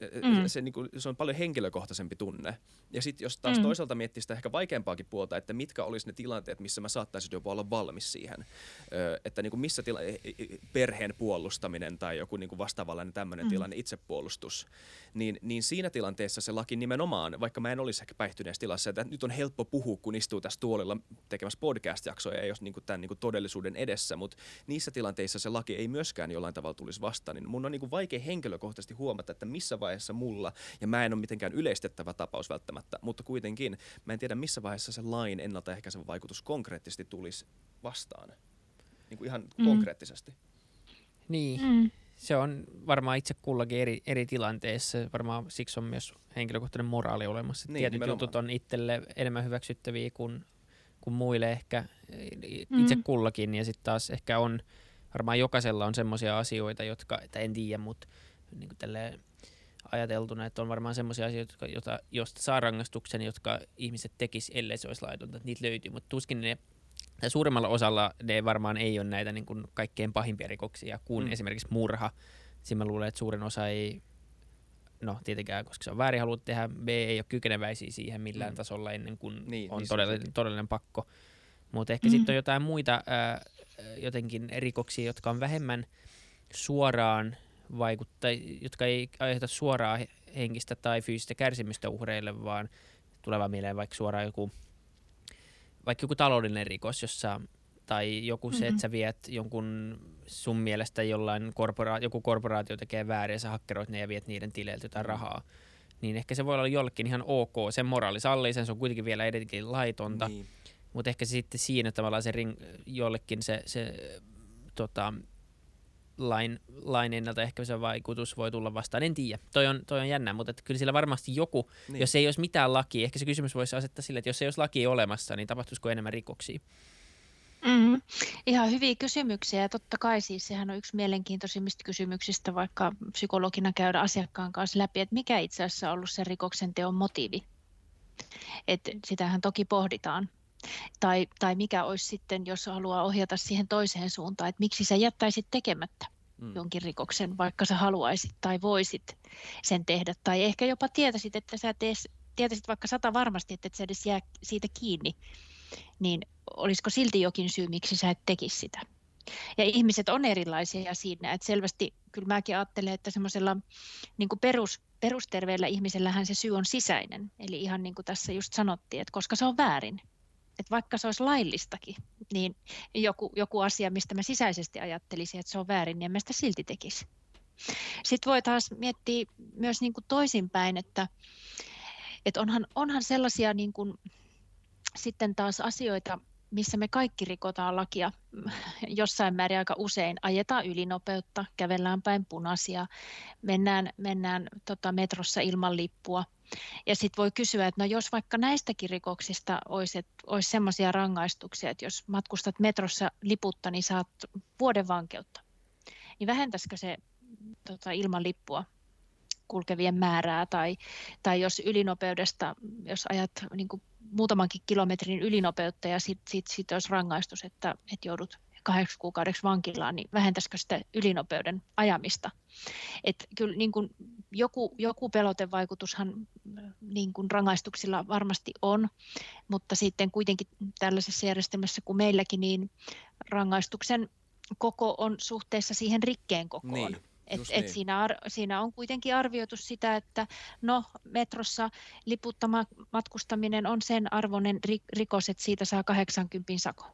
Mm. Se, niin kuin, se on paljon henkilökohtaisempi tunne. Ja sitten jos taas mm. toisaalta miettii sitä ehkä vaikeampaakin puolta, että mitkä olisi ne tilanteet, missä mä saattaisin jopa olla valmis siihen. Ö, että niin kuin missä tila- e, e, perheen puolustaminen tai joku niin kuin vastaavallainen tämmöinen mm. tilanne, itsepuolustus, niin, niin siinä tilanteessa se laki nimenomaan, vaikka mä en olisi ehkä päihtyneessä tilassa, että nyt on helppo puhua, kun istuu tässä tuolilla tekemässä podcast-jaksoja ole niin kuin tämän niin kuin todellisuuden edessä, mutta niissä tilanteissa se laki ei myöskään jollain tavalla tulisi vastaan, niin mun on niin kuin vaikea henkilökohtaisesti huomata, että missä vaiheessa mulla, ja mä en ole mitenkään yleistettävä tapaus välttämättä, mutta kuitenkin mä en tiedä missä vaiheessa se lain ennaltaehkäisevä vaikutus konkreettisesti tulisi vastaan, niin kuin ihan mm. konkreettisesti. Niin, mm. se on varmaan itse kullakin eri, eri tilanteessa, varmaan siksi on myös henkilökohtainen moraali olemassa. Niin, Tietyt nimenomaan. jutut on itselle enemmän hyväksyttäviä kuin, kuin muille ehkä itse mm. kullakin, ja sitten taas ehkä on, varmaan jokaisella on semmoisia asioita, jotka, että en tiedä, mutta niin kuin tälleen, ajateltuna, että on varmaan semmoisia asioita, jotka, jota, josta saa rangaistuksen, jotka ihmiset tekis, ellei se olisi laitonta, että niitä löytyy, mutta tuskin ne ja suurimmalla osalla ne varmaan ei ole näitä niin kuin kaikkein pahimpia rikoksia kuin mm. esimerkiksi murha. Siinä mä luulen, että suurin osa ei, no tietenkään, koska se on väärin halunnut tehdä, B ei ole kykeneväisiä siihen millään mm. tasolla ennen kuin niin, on niin todellinen, todellinen pakko. Mutta ehkä mm. sitten on jotain muita ää, jotenkin rikoksia, jotka on vähemmän suoraan vaikuttaa, jotka ei aiheuta suoraa henkistä tai fyysistä kärsimystä uhreille, vaan tuleva mieleen vaikka suoraan joku, vaikka joku taloudellinen rikos, jossa tai joku se, mm-hmm. että sä viet jonkun sun mielestä jollain korpora- joku korporaatio tekee väärin ja sä hakkeroit ne ja viet niiden tileiltä jotain mm. rahaa, niin ehkä se voi olla jollekin ihan ok, sen moraali sallii sen, se on kuitenkin vielä edelleen laitonta, niin. mutta ehkä se sitten siinä tavallaan se ring, jollekin se, se tota, lain, lain ennaltaehkäisevä vaikutus voi tulla vastaan. En tiedä, toi on, toi on jännä, mutta että kyllä sillä varmasti joku, niin. jos ei olisi mitään lakia, ehkä se kysymys voisi asettaa sille, että jos ei olisi lakia olemassa, niin tapahtuisiko enemmän rikoksia? Mm-hmm. Ihan hyviä kysymyksiä ja totta kai siis sehän on yksi mielenkiintoisimmista kysymyksistä vaikka psykologina käydä asiakkaan kanssa läpi, että mikä itse asiassa on ollut se rikoksen teon motiivi. Et sitähän toki pohditaan tai, tai mikä olisi sitten, jos haluaa ohjata siihen toiseen suuntaan, että miksi sä jättäisit tekemättä mm. jonkin rikoksen, vaikka sä haluaisit tai voisit sen tehdä. Tai ehkä jopa tietäisit, että sä tees, tietäisit vaikka sata varmasti, että et sä edes jää siitä kiinni, niin olisiko silti jokin syy, miksi sä et tekisi sitä. Ja ihmiset on erilaisia siinä, että selvästi kyllä mäkin ajattelen, että semmoisella niin perus, perusterveellä ihmisellähän se syy on sisäinen. Eli ihan niin kuin tässä just sanottiin, että koska se on väärin, että vaikka se olisi laillistakin, niin joku, joku asia, mistä mä sisäisesti ajattelisin, että se on väärin, niin en mä sitä silti tekisi. Sitten voi taas miettiä myös niin kuin toisinpäin, että, että onhan, onhan sellaisia niin kuin, sitten taas asioita, missä me kaikki rikotaan lakia. Jossain määrin aika usein. Ajetaan ylinopeutta, kävellään päin punaisia, mennään, mennään tota metrossa ilman lippua – ja sitten voi kysyä, että no jos vaikka näistäkin rikoksista olisi, olisi sellaisia rangaistuksia, että jos matkustat metrossa liputta, niin saat vuoden vankeutta, niin vähentäisikö se tota, ilman lippua kulkevien määrää tai, tai jos ylinopeudesta, jos ajat niin kuin muutamankin kilometrin ylinopeutta ja sitten sit, sit olisi rangaistus, että, että joudut kahdeksi kuukaudeksi vankilaan, niin vähentäisikö sitä ylinopeuden ajamista. Et kyllä niin kuin joku, joku pelotevaikutushan niin kuin rangaistuksilla varmasti on, mutta sitten kuitenkin tällaisessa järjestelmässä kuin meilläkin, niin rangaistuksen koko on suhteessa siihen rikkeen kokoon. Niin. Et, et niin. siinä, ar, siinä on kuitenkin arvioitu sitä, että no metrossa liputtama matkustaminen on sen arvoinen ri, rikos, että siitä saa 80 sako.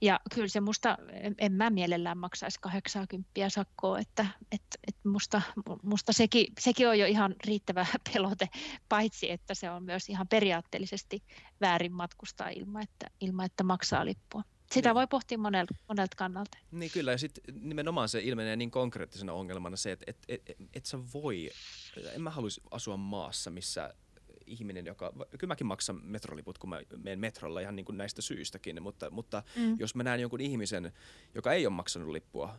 Ja kyllä se musta, en, en mä mielellään maksaisi 80 sakkoa, että et, et musta, musta sekin, sekin on jo ihan riittävä [LAUGHS] pelote, paitsi että se on myös ihan periaatteellisesti väärin matkustaa ilman, että, ilman, että maksaa lippua. Sitä Niin. voi pohtia monelta, monelta kannalta. Niin kyllä, ja sitten nimenomaan se ilmenee niin konkreettisena ongelmana se, että et, et, et, sä voi, en mä haluaisi asua maassa, missä ihminen, joka, kyllä mäkin maksan metroliput, kun mä menen metrolla ihan niin kuin näistä syistäkin, mutta, mutta Mm. jos mä näen jonkun ihmisen, joka ei ole maksanut lippua,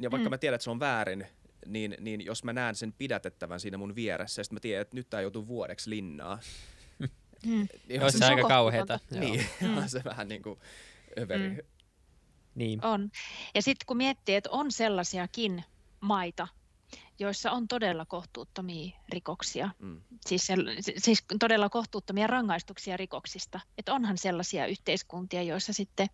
ja vaikka Mm. mä tiedän, että se on väärin, niin, niin jos mä näen sen pidätettävän siinä mun vieressä, ja sitten mä tiedän, että nyt tää joutuu vuodeksi linnaa. Mm. niin Olisi se, se aika. Joo. niin, [LAUGHS] Mm. se vähän niin kuin överi. Mm. Niin. On. Ja sitten kun miettii, että on sellaisiakin maita, joissa on todella kohtuuttomia rikoksia, Mm. siis, siis todella kohtuuttomia rangaistuksia rikoksista. Että onhan sellaisia yhteiskuntia, joissa sitten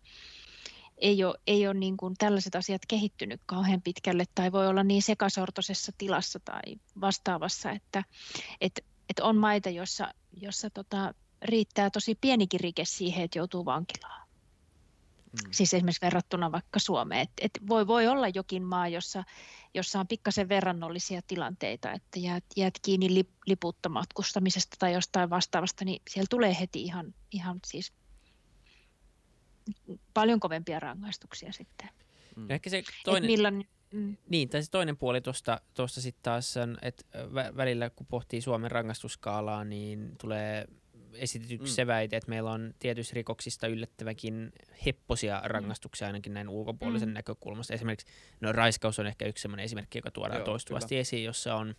ei ole, ei ole niin kuin tällaiset asiat kehittynyt kauhean pitkälle tai voi olla niin sekasortoisessa tilassa tai vastaavassa, että et, et on maita, jossa, jossa tota, riittää tosi pienikin rike siihen, että joutuu vankilaan. Mm. Siis esimerkiksi verrattuna vaikka Suomeen. Et, et voi, voi olla jokin maa, jossa, jossa on pikkasen verrannollisia tilanteita, että jäät, jäät kiinni lip, liputta matkustamisesta tai jostain vastaavasta, niin siellä tulee heti ihan, ihan siis paljon kovempia rangaistuksia sitten. Mm. Ja ehkä se Toinen... millainen, mm, Niin, tai se toinen puoli tuosta, tuosta sitten taas on, että vä- välillä kun pohtii Suomen rangaistusskaalaa, niin tulee esitetyksi Mm. se väite, että meillä on tietyistä rikoksista yllättävänkin hepposia rangaistuksia ainakin näin ulkopuolisen Mm. näkökulmasta. Esimerkiksi no, raiskaus on ehkä yksi sellainen esimerkki, joka tuodaan Joo, toistuvasti esiin, jossa on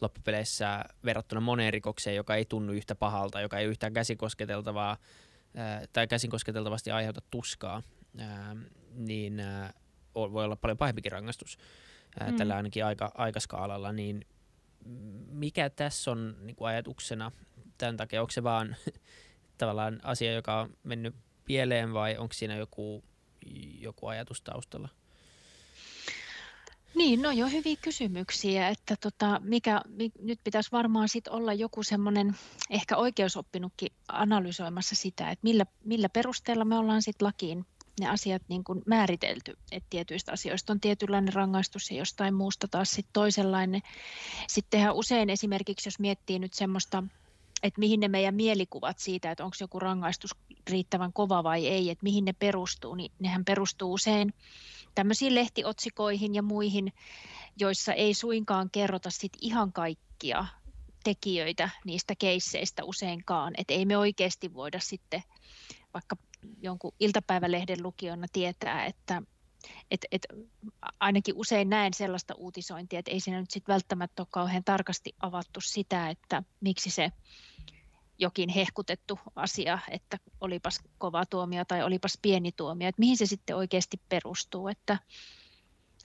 loppupeleissä verrattuna moneen rikokseen, joka ei tunnu yhtä pahalta, joka ei yhtään käsikosketeltavaa ää, tai käsin kosketeltavasti aiheuta tuskaa, ää, niin o- voi olla paljon pahempikin rangaistus Mm. tällä ainakin aika, aikaskaalalla, niin mikä tässä on niin kuin ajatuksena tämän takia? Onko se vaan [LAUGHS] tavallaan asia, joka on mennyt pieleen vai onko siinä joku, joku ajatus taustalla? Niin, no jo hyviä kysymyksiä, että tota, mikä, mi, nyt pitäisi varmaan sit olla joku semmoinen ehkä oikeusoppinutkin analysoimassa sitä, että millä, millä perusteella me ollaan sitten lakiin ne asiat niin kuin määritelty, että tietyistä asioista on tietynlainen rangaistus ja jostain muusta taas sitten toisenlainen. Sittenhän usein esimerkiksi, jos miettii nyt semmoista, että mihin ne meidän mielikuvat siitä, että onko joku rangaistus riittävän kova vai ei, että mihin ne perustuu, niin nehän perustuu usein tämmöisiin lehtiotsikoihin ja muihin, joissa ei suinkaan kerrota sit ihan kaikkia tekijöitä niistä keisseistä useinkaan. Et ei me oikeasti voida sitten vaikka jonkun iltapäivälehden lukijana tietää, että et, et ainakin usein näen sellaista uutisointia, että ei siinä nyt sit välttämättä ole kauhean tarkasti avattu sitä, että miksi se jokin hehkutettu asia, että olipas kova tuomio tai olipas pieni tuomio, että mihin se sitten oikeasti perustuu, että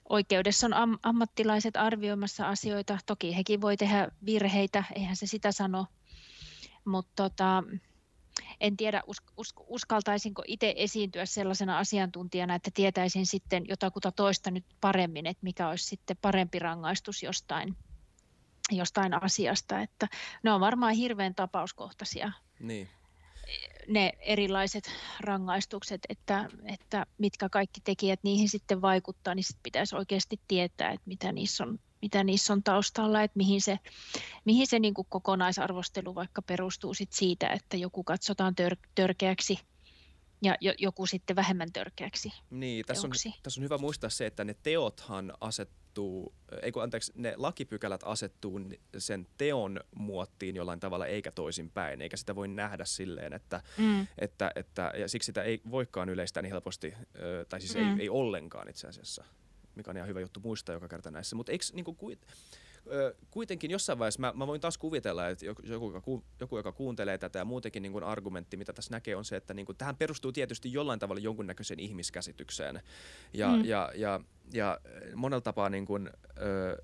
oikeudessa on am- ammattilaiset arvioimassa asioita, toki hekin voi tehdä virheitä, eihän se sitä sano, mutta tota, en tiedä us- us- uskaltaisinko itse esiintyä sellaisena asiantuntijana, että tietäisin sitten jotakuta toista nyt paremmin, että mikä olisi sitten parempi rangaistus jostain, jostain asiasta, että ne on varmaan hirveän tapauskohtaisia Niin. ne erilaiset rangaistukset, että, että mitkä kaikki tekijät niihin sitten vaikuttaa, niin sit pitäisi oikeasti tietää, että mitä niissä on, mitä niissä on taustalla, että mihin se, mihin se niin kuin kokonaisarvostelu vaikka perustuu sit siitä, että joku katsotaan tör, törkeäksi ja jo, joku sitten vähemmän törkeäksi. Niin, tässä on, teoksi. tässä on hyvä muistaa se, että ne teothan asettuu, ei kun anteeksi, ne lakipykälät asettuu sen teon muottiin jollain tavalla eikä toisinpäin, eikä sitä voi nähdä silleen, että, Mm. että, että ja siksi sitä ei voikaan yleistää niin helposti, tai siis Mm. ei, ei ollenkaan itse asiassa, mikä on ihan hyvä juttu muistaa joka kerta näissä. Mutta eikö niin kuin, kuitenkin jossain vaiheessa mä, mä voin taas kuvitella, että joku, joku, joku joka kuuntelee tätä ja muutenkin niin kuin argumentti, mitä tässä näkee, on se, että niin kuin, tähän perustuu tietysti jollain tavalla jonkunnäköiseen ihmiskäsitykseen. Ja, mm. ja, ja, ja monella tapaa niin kuin, ö,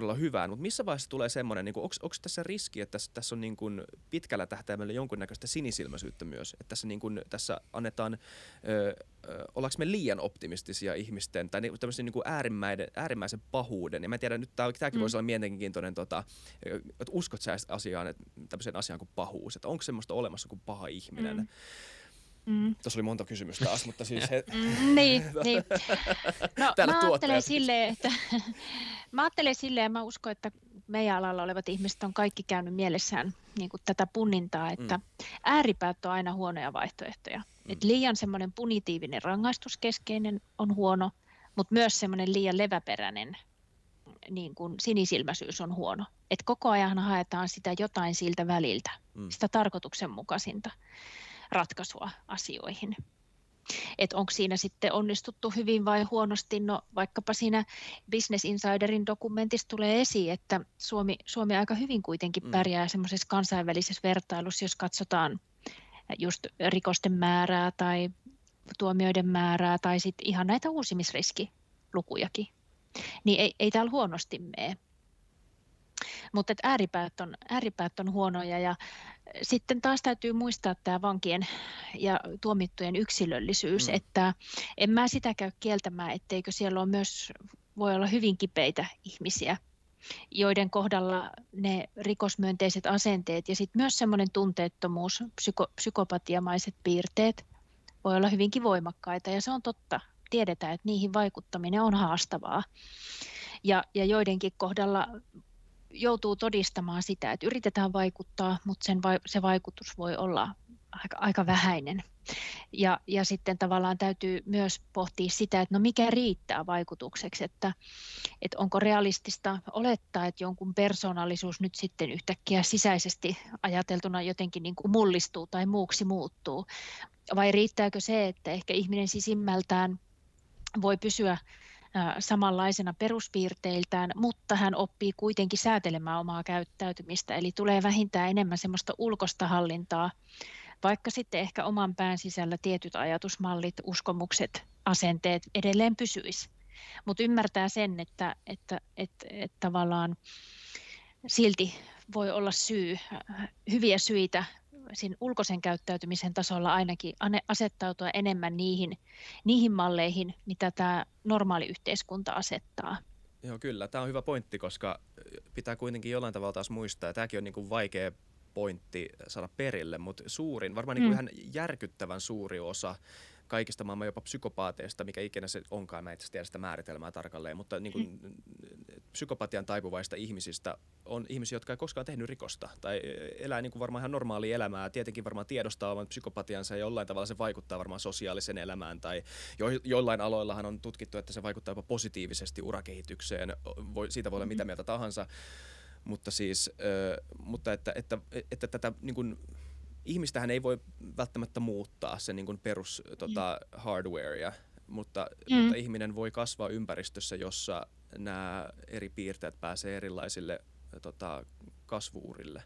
todella hyvään, mutta missä vaiheessa tulee semmoinen, niin onko tässä riski, että tässä, tässä on niin kuin pitkällä tähtäimellä jonkunnäköistä sinisilmäisyyttä myös, että tässä, niin kuin, tässä annetaan, ö, ö, ollaanko me liian optimistisia ihmisten tai niin, tämmöisen niin kuin äärimmäisen, äärimmäisen pahuuden, ja mä tiedän, nyt tämäkin mm. voisi olla mielenkiintoinen, tota, että uskot sä asiaan, että tämmöiseen asiaan kuin pahuus, että onko semmoista olemassa kuin paha ihminen, mm. Mm. Tuossa oli monta kysymystä taas, mutta siis... He... Mm, niin, niin. [LAUGHS] No, mä ajattelen silleen, että [LAUGHS] mä ajattelen silleen, ja mä uskon, että meidän alalla olevat ihmiset on kaikki käynyt mielessään niin kuin tätä punnintaa, että mm. ääripäät on aina huonoja vaihtoehtoja. Mm. Et liian semmoinen punitiivinen rangaistuskeskeinen on huono, mutta myös semmoinen liian leväperäinen niin kuin sinisilmäisyys on huono. Et koko ajan haetaan sitä jotain siltä väliltä, mm. sitä tarkoituksenmukaisinta ratkaisua asioihin. Että onko siinä sitten onnistuttu hyvin vai huonosti, no vaikkapa siinä Business Insiderin dokumentissa tulee esiin, että Suomi, Suomi aika hyvin kuitenkin mm. pärjää semmoisessa kansainvälisessä vertailussa, jos katsotaan just rikosten määrää tai tuomioiden määrää tai sitten ihan näitä uusimisriskilukujakin, niin ei, ei täällä huonosti mene. Mutta ääripäät on, ääripäät on huonoja ja sitten taas täytyy muistaa tämä vankien ja tuomittujen yksilöllisyys, mm. että en mä sitä käy kieltämään, etteikö siellä ole myös, voi olla hyvin kipeitä ihmisiä, joiden kohdalla ne rikosmyönteiset asenteet ja sitten myös semmoinen tunteettomuus, psyko, psykopatiamaiset piirteet voi olla hyvinkin voimakkaita ja se on totta. Tiedetään, että niihin vaikuttaminen on haastavaa. Ja, ja joidenkin kohdalla joutuu todistamaan sitä, että yritetään vaikuttaa, mutta sen vai, se vaikutus voi olla aika, aika vähäinen. Ja, ja sitten tavallaan täytyy myös pohtia sitä, että no mikä riittää vaikutukseksi, että, että onko realistista olettaa, että jonkun persoonallisuus nyt sitten yhtäkkiä sisäisesti ajateltuna jotenkin niin kuin mullistuu tai muuksi muuttuu. Vai riittääkö se, että ehkä ihminen sisimmältään voi pysyä samanlaisena peruspiirteiltään, mutta hän oppii kuitenkin säätelemään omaa käyttäytymistä, eli tulee vähintään enemmän semmoista ulkosta hallintaa, vaikka sitten ehkä oman pään sisällä tietyt ajatusmallit, uskomukset, asenteet edelleen pysyisi. Mutta ymmärtää sen, että, että, että, että tavallaan silti voi olla syy, hyviä syitä siinä ulkoisen käyttäytymisen tasolla ainakin asettautua enemmän niihin, niihin malleihin, mitä tämä normaali yhteiskunta asettaa. Joo, kyllä. Tämä on hyvä pointti, koska pitää kuitenkin jollain tavalla taas muistaa, ja tämäkin on niin kuin vaikea pointti saada perille, mutta suurin, varmaan niin kuin mm. ihan järkyttävän suuri osa kaikista maailman jopa psykopaateista, mikä ikinä se onkaan, mä itse tiedä sitä määritelmää tarkalleen, mutta niin kuin, mm. psykopatian taipuvaista ihmisistä on ihmisiä, jotka ei koskaan tehnyt rikosta tai elää niin kuin varmaan ihan normaalia elämää, tietenkin varmaan tiedostaa oman psykopatiansa ja jollain tavalla se vaikuttaa varmaan sosiaaliseen elämään tai jo, joillain aloillahan on tutkittu, että se vaikuttaa jopa positiivisesti urakehitykseen, voi, siitä voi olla mitä mm. mieltä tahansa, mutta siis, äh, mutta että, että, että, että tätä niin kuin, ihmistähän ei voi välttämättä muuttaa se niin kuin perus tota, hardwarea, mutta, mm. mutta ihminen voi kasvaa ympäristössä, jossa nämä eri piirteet pääsee erilaisille tota, kasvuurille.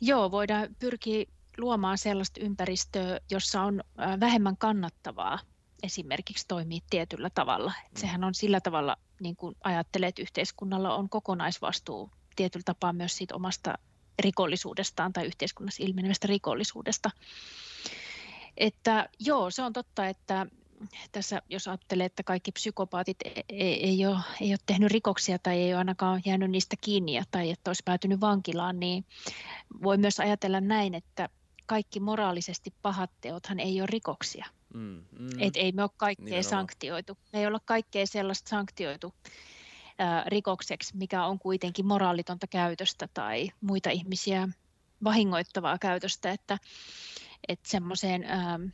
Joo, voidaan pyrkiä luomaan sellaista ympäristöä, jossa on vähemmän kannattavaa esimerkiksi toimia tietyllä tavalla. Mm. Sehän on sillä tavalla, niin kuin ajattelee, että yhteiskunnalla on kokonaisvastuu tietyllä tapaa myös siitä omasta rikollisuudestaan tai yhteiskunnassa ilmenevästä rikollisuudesta. Että joo, se on totta, että tässä jos ajattelee, että kaikki psykopaatit ei, ei, ei, ole, ei ole tehnyt rikoksia tai ei ole ainakaan jäänyt niistä kiinni tai että olisi päätynyt vankilaan, niin voi myös ajatella näin, että kaikki moraalisesti pahat teothan ei ole rikoksia. Mm, mm. Et ei me ole kaikkea Nimenomaan. sanktioitu. Me ei olla kaikkea sellaista sanktioitu rikokseksi, mikä on kuitenkin moraalitonta käytöstä tai muita ihmisiä vahingoittavaa käytöstä, että, että semmoiseen,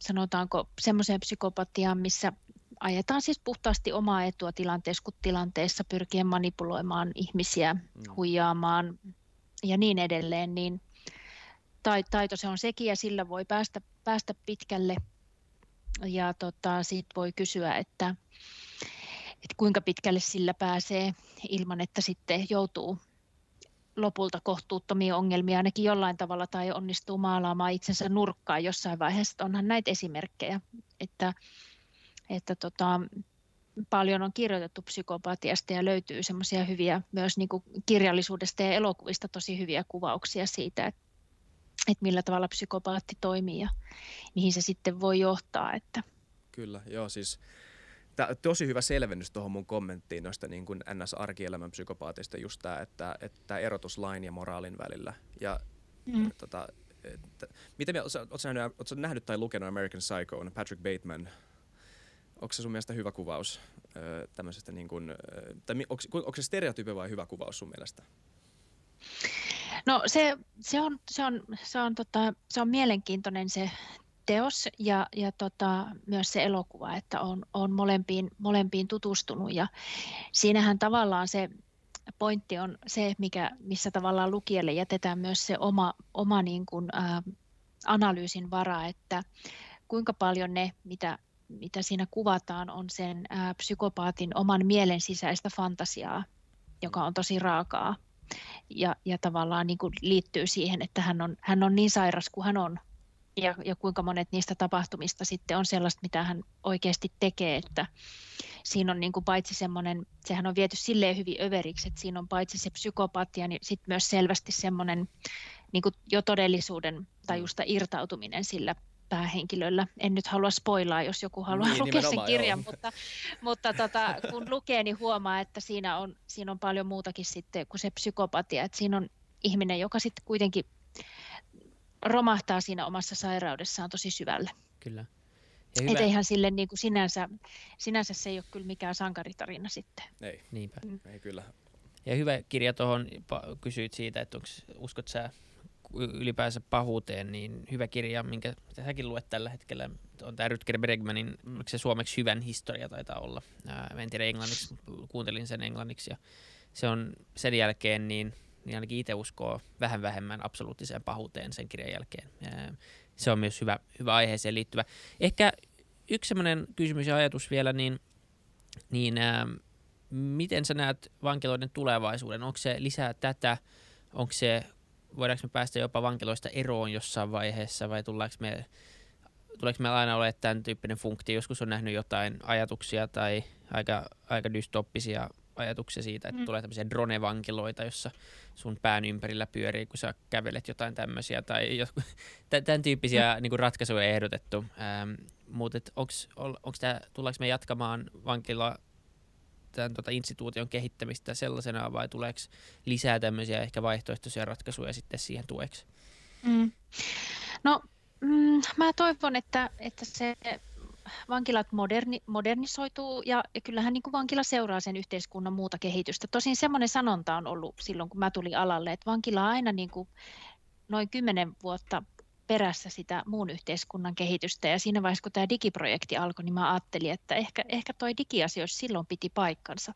sanotaanko, semmoiseen psykopatiaan, missä ajetaan siis puhtaasti omaa etua tilanteessa kuin tilanteessa, pyrkien manipuloimaan ihmisiä, mm. huijaamaan ja niin edelleen, niin taito se on sekin ja sillä voi päästä, päästä pitkälle. Ja tota, sitten voi kysyä, että että kuinka pitkälle sillä pääsee ilman, että sitten joutuu lopulta kohtuuttomia ongelmia ainakin jollain tavalla tai onnistuu maalaamaan itsensä nurkkaan jossain vaiheessa. Onhan näitä esimerkkejä, että, että tota, paljon on kirjoitettu psykopatiasta ja löytyy semmoisia hyviä myös niin kuin kirjallisuudesta ja elokuvista tosi hyviä kuvauksia siitä, että, että millä tavalla psykopaatti toimii ja mihin se sitten voi johtaa. Että. Kyllä, joo siis Tää, tosi hyvä selvennys tuohon mun kommenttiin noista niin kuin NS-arkielämän psykopaateista just tämä, että, että erotus lain ja moraalin välillä. Ja, mm. tota, että, miten, ootko, nähnyt, ootko nähnyt tai lukenut American Psycho, Patrick Bateman onko se sun mielestä hyvä kuvaus tämmöisestä, niin kuin, tai onko, onko se stereotype vai hyvä kuvaus sun mielestä? No se, se, on, se, on, se, on, tota, se on mielenkiintoinen se teos ja, ja tota, myös se elokuva, että on, on molempiin, molempiin tutustunut. Ja siinähän tavallaan se pointti on se, mikä, missä tavallaan lukijalle jätetään myös se oma, oma niin kuin, ä, analyysin vara, että kuinka paljon ne, mitä mitä siinä kuvataan, on sen ää, psykopaatin oman mielen sisäistä fantasiaa, joka on tosi raakaa. Ja, ja tavallaan niin kuin liittyy siihen, että hän on, hän on niin sairas kuin hän on ja, ja kuinka monet niistä tapahtumista sitten on sellaista, mitä hän oikeasti tekee, että siinä on niin kuin paitsi semmoinen, sehän on viety silleen hyvin överiksi, että siinä on paitsi se psykopatia, niin sitten myös selvästi semmoinen niin kuin jo todellisuuden tajusta irtautuminen sillä päähenkilöllä. En nyt halua spoilaa, jos joku haluaa niin, lukea sen kirjan, joo. mutta, mutta tota, kun lukee, niin huomaa, että siinä on, siinä on paljon muutakin sitten kuin se psykopatia. Että siinä on ihminen, joka sitten kuitenkin romahtaa siinä omassa sairaudessaan tosi syvälle. Kyllä. Ja hyvä... eihän sille niin kuin sinänsä, sinänsä se ei ole kyllä mikään sankaritarina sitten. Ei, Niinpä. Mm. ei kyllä. Ja hyvä kirja tuohon, kysyit siitä, että onko, uskot sä ylipäänsä pahuuteen, niin hyvä kirja, minkä säkin luet tällä hetkellä, on tämä Rutger Bregmanin, se suomeksi hyvän historia taitaa olla. Ää, en tiedä englanniksi, kuuntelin sen englanniksi ja se on sen jälkeen niin, niin ainakin itse uskoo vähän vähemmän absoluuttiseen pahuuteen sen kirjan jälkeen. Se on myös hyvä, hyvä aiheeseen liittyvä. Ehkä yksi sellainen kysymys ja ajatus vielä, niin, niin ää, miten sä näet vankiloiden tulevaisuuden? Onko se lisää tätä? Onko se voidaanko me päästä jopa vankiloista eroon jossain vaiheessa vai tullaanko me, tuleeko meillä aina olemaan tämän tyyppinen funktio? Joskus on nähnyt jotain ajatuksia tai aika, aika dystoppisia ajatuksia siitä, että mm. tulee tämmöisiä drone-vankiloita, jossa sun pään ympärillä pyörii, kun sä kävelet jotain tämmöisiä, tai tämän [LAUGHS] tyyppisiä mm. niin ratkaisuja ehdotettu. Ähm, mutta tullaanko me jatkamaan vankila tämän tota, instituution kehittämistä sellaisena vai tuleeko lisää tämmöisiä ehkä vaihtoehtoisia ratkaisuja sitten siihen tueksi? Mm. No mm, mä toivon, että, että se vankilat moderni, modernisoituu ja, kyllähän niin kuin vankila seuraa sen yhteiskunnan muuta kehitystä. Tosin semmoinen sanonta on ollut silloin, kun mä tulin alalle, että vankila on aina niin kuin noin kymmenen vuotta perässä sitä muun yhteiskunnan kehitystä. Ja siinä vaiheessa, kun tämä digiprojekti alkoi, niin mä ajattelin, että ehkä, ehkä toi digiasioissa silloin piti paikkansa,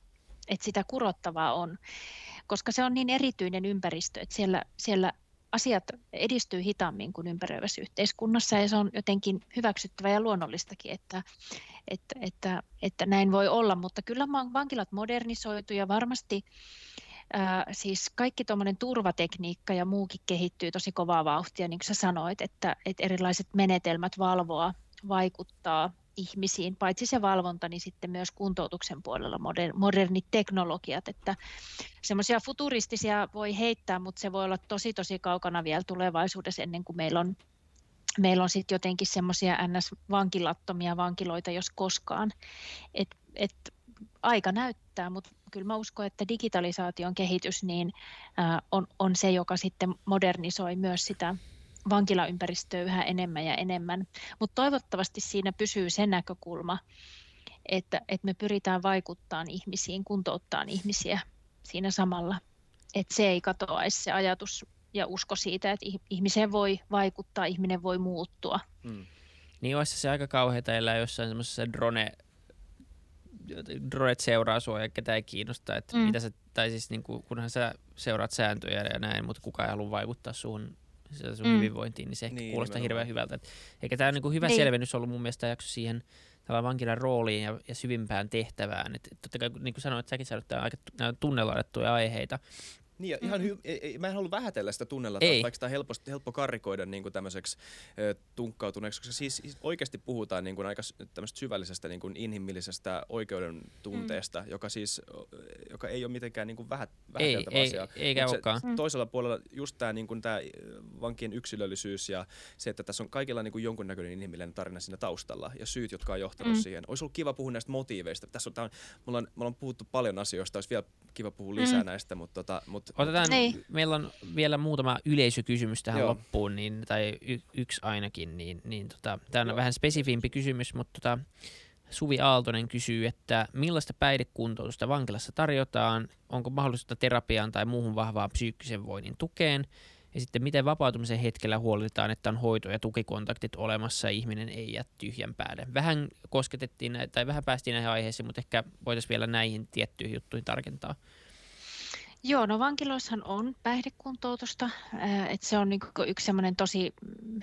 että sitä kurottavaa on, koska se on niin erityinen ympäristö, että siellä, siellä asiat edistyy hitaammin kuin ympäröivässä yhteiskunnassa ja se on jotenkin hyväksyttävä ja luonnollistakin, että, että, että, että näin voi olla, mutta kyllä vankilat modernisoitu ja varmasti Ää, siis kaikki tuommoinen turvatekniikka ja muukin kehittyy tosi kovaa vauhtia, niin kuin sä sanoit, että, että erilaiset menetelmät valvoa, vaikuttaa ihmisiin, paitsi se valvonta, niin sitten myös kuntoutuksen puolella modernit teknologiat, että semmoisia futuristisia voi heittää, mutta se voi olla tosi tosi kaukana vielä tulevaisuudessa ennen kuin meillä on meillä on sitten jotenkin semmoisia NS-vankilattomia vankiloita, jos koskaan. Et, et aika näyttää, mutta kyllä mä uskon, että digitalisaation kehitys niin, on, on se, joka sitten modernisoi myös sitä vankilaympäristöä yhä enemmän ja enemmän. Mutta toivottavasti siinä pysyy se näkökulma, että, että me pyritään vaikuttamaan ihmisiin, kuntouttaan ihmisiä siinä samalla. Että se ei katoaisi se ajatus ja usko siitä, että ihmiseen voi vaikuttaa, ihminen voi muuttua. Hmm. Niin olisi se aika kauheita elää jossain semmoisessa drone dronet seuraa sua ja ketä ei kiinnosta, että mm. mitä sä, tai siis niin kuin, kunhan sä seuraat sääntöjä ja näin, mutta kukaan ei halua vaikuttaa suhun sun mm. hyvinvointiin, niin se ehkä niin, kuulostaa nimenomaan. hirveän hyvältä. Et, eikä tämä on niin kuin hyvä niin. selvennys ollut mun mielestä jakso siihen vankilan rooliin ja, ja syvimpään tehtävään. Et, totta kai, niin kuin sanoit, säkin sanoit, että aika tunnelaadettuja aiheita. Niin, ihan hy- ei, mä en halua vähätellä sitä tunnella, ei. vaikka sitä on helppo, helppo karikoida niin kuin tämmöiseksi ö, tunkkautuneeksi, koska siis, oikeasti puhutaan niin kuin aika tämmöistä syvällisestä niin kuin inhimillisestä oikeuden tunteesta, mm. joka siis joka ei ole mitenkään niin kuin vähät, vähäteltävä ei, asia. Ei, eikä olekaan. Mm. Toisella puolella just tämä niin kuin vankien yksilöllisyys ja se, että tässä on kaikilla niin kuin jonkunnäköinen inhimillinen tarina siinä taustalla ja syyt, jotka on johtanut mm. siihen. Olisi ollut kiva puhua näistä motiiveista. Tässä on, on, me, ollaan, me ollaan puhuttu paljon asioista, olisi vielä kiva puhua lisää mm. näistä, mutta, tota, mutta Otetaan, niin. meillä on vielä muutama yleisökysymys tähän Joo. loppuun, niin, tai y- yksi ainakin, niin, niin tota, tämä on Joo. vähän spesifimpi kysymys, mutta tota, Suvi Aaltonen kysyy, että millaista päihdekuntoutusta vankilassa tarjotaan, onko mahdollista terapiaan tai muuhun vahvaan psyykkisen voinnin tukeen, ja sitten miten vapautumisen hetkellä huolehditaan, että on hoito- ja tukikontaktit olemassa ja ihminen ei jää tyhjän päälle. Vähän kosketettiin tai vähän päästiin näihin aiheisiin, mutta ehkä voitaisiin vielä näihin tiettyihin juttuihin tarkentaa. Joo, no vankiloissahan on päihdekuntoutusta, että se on niin yksi tosi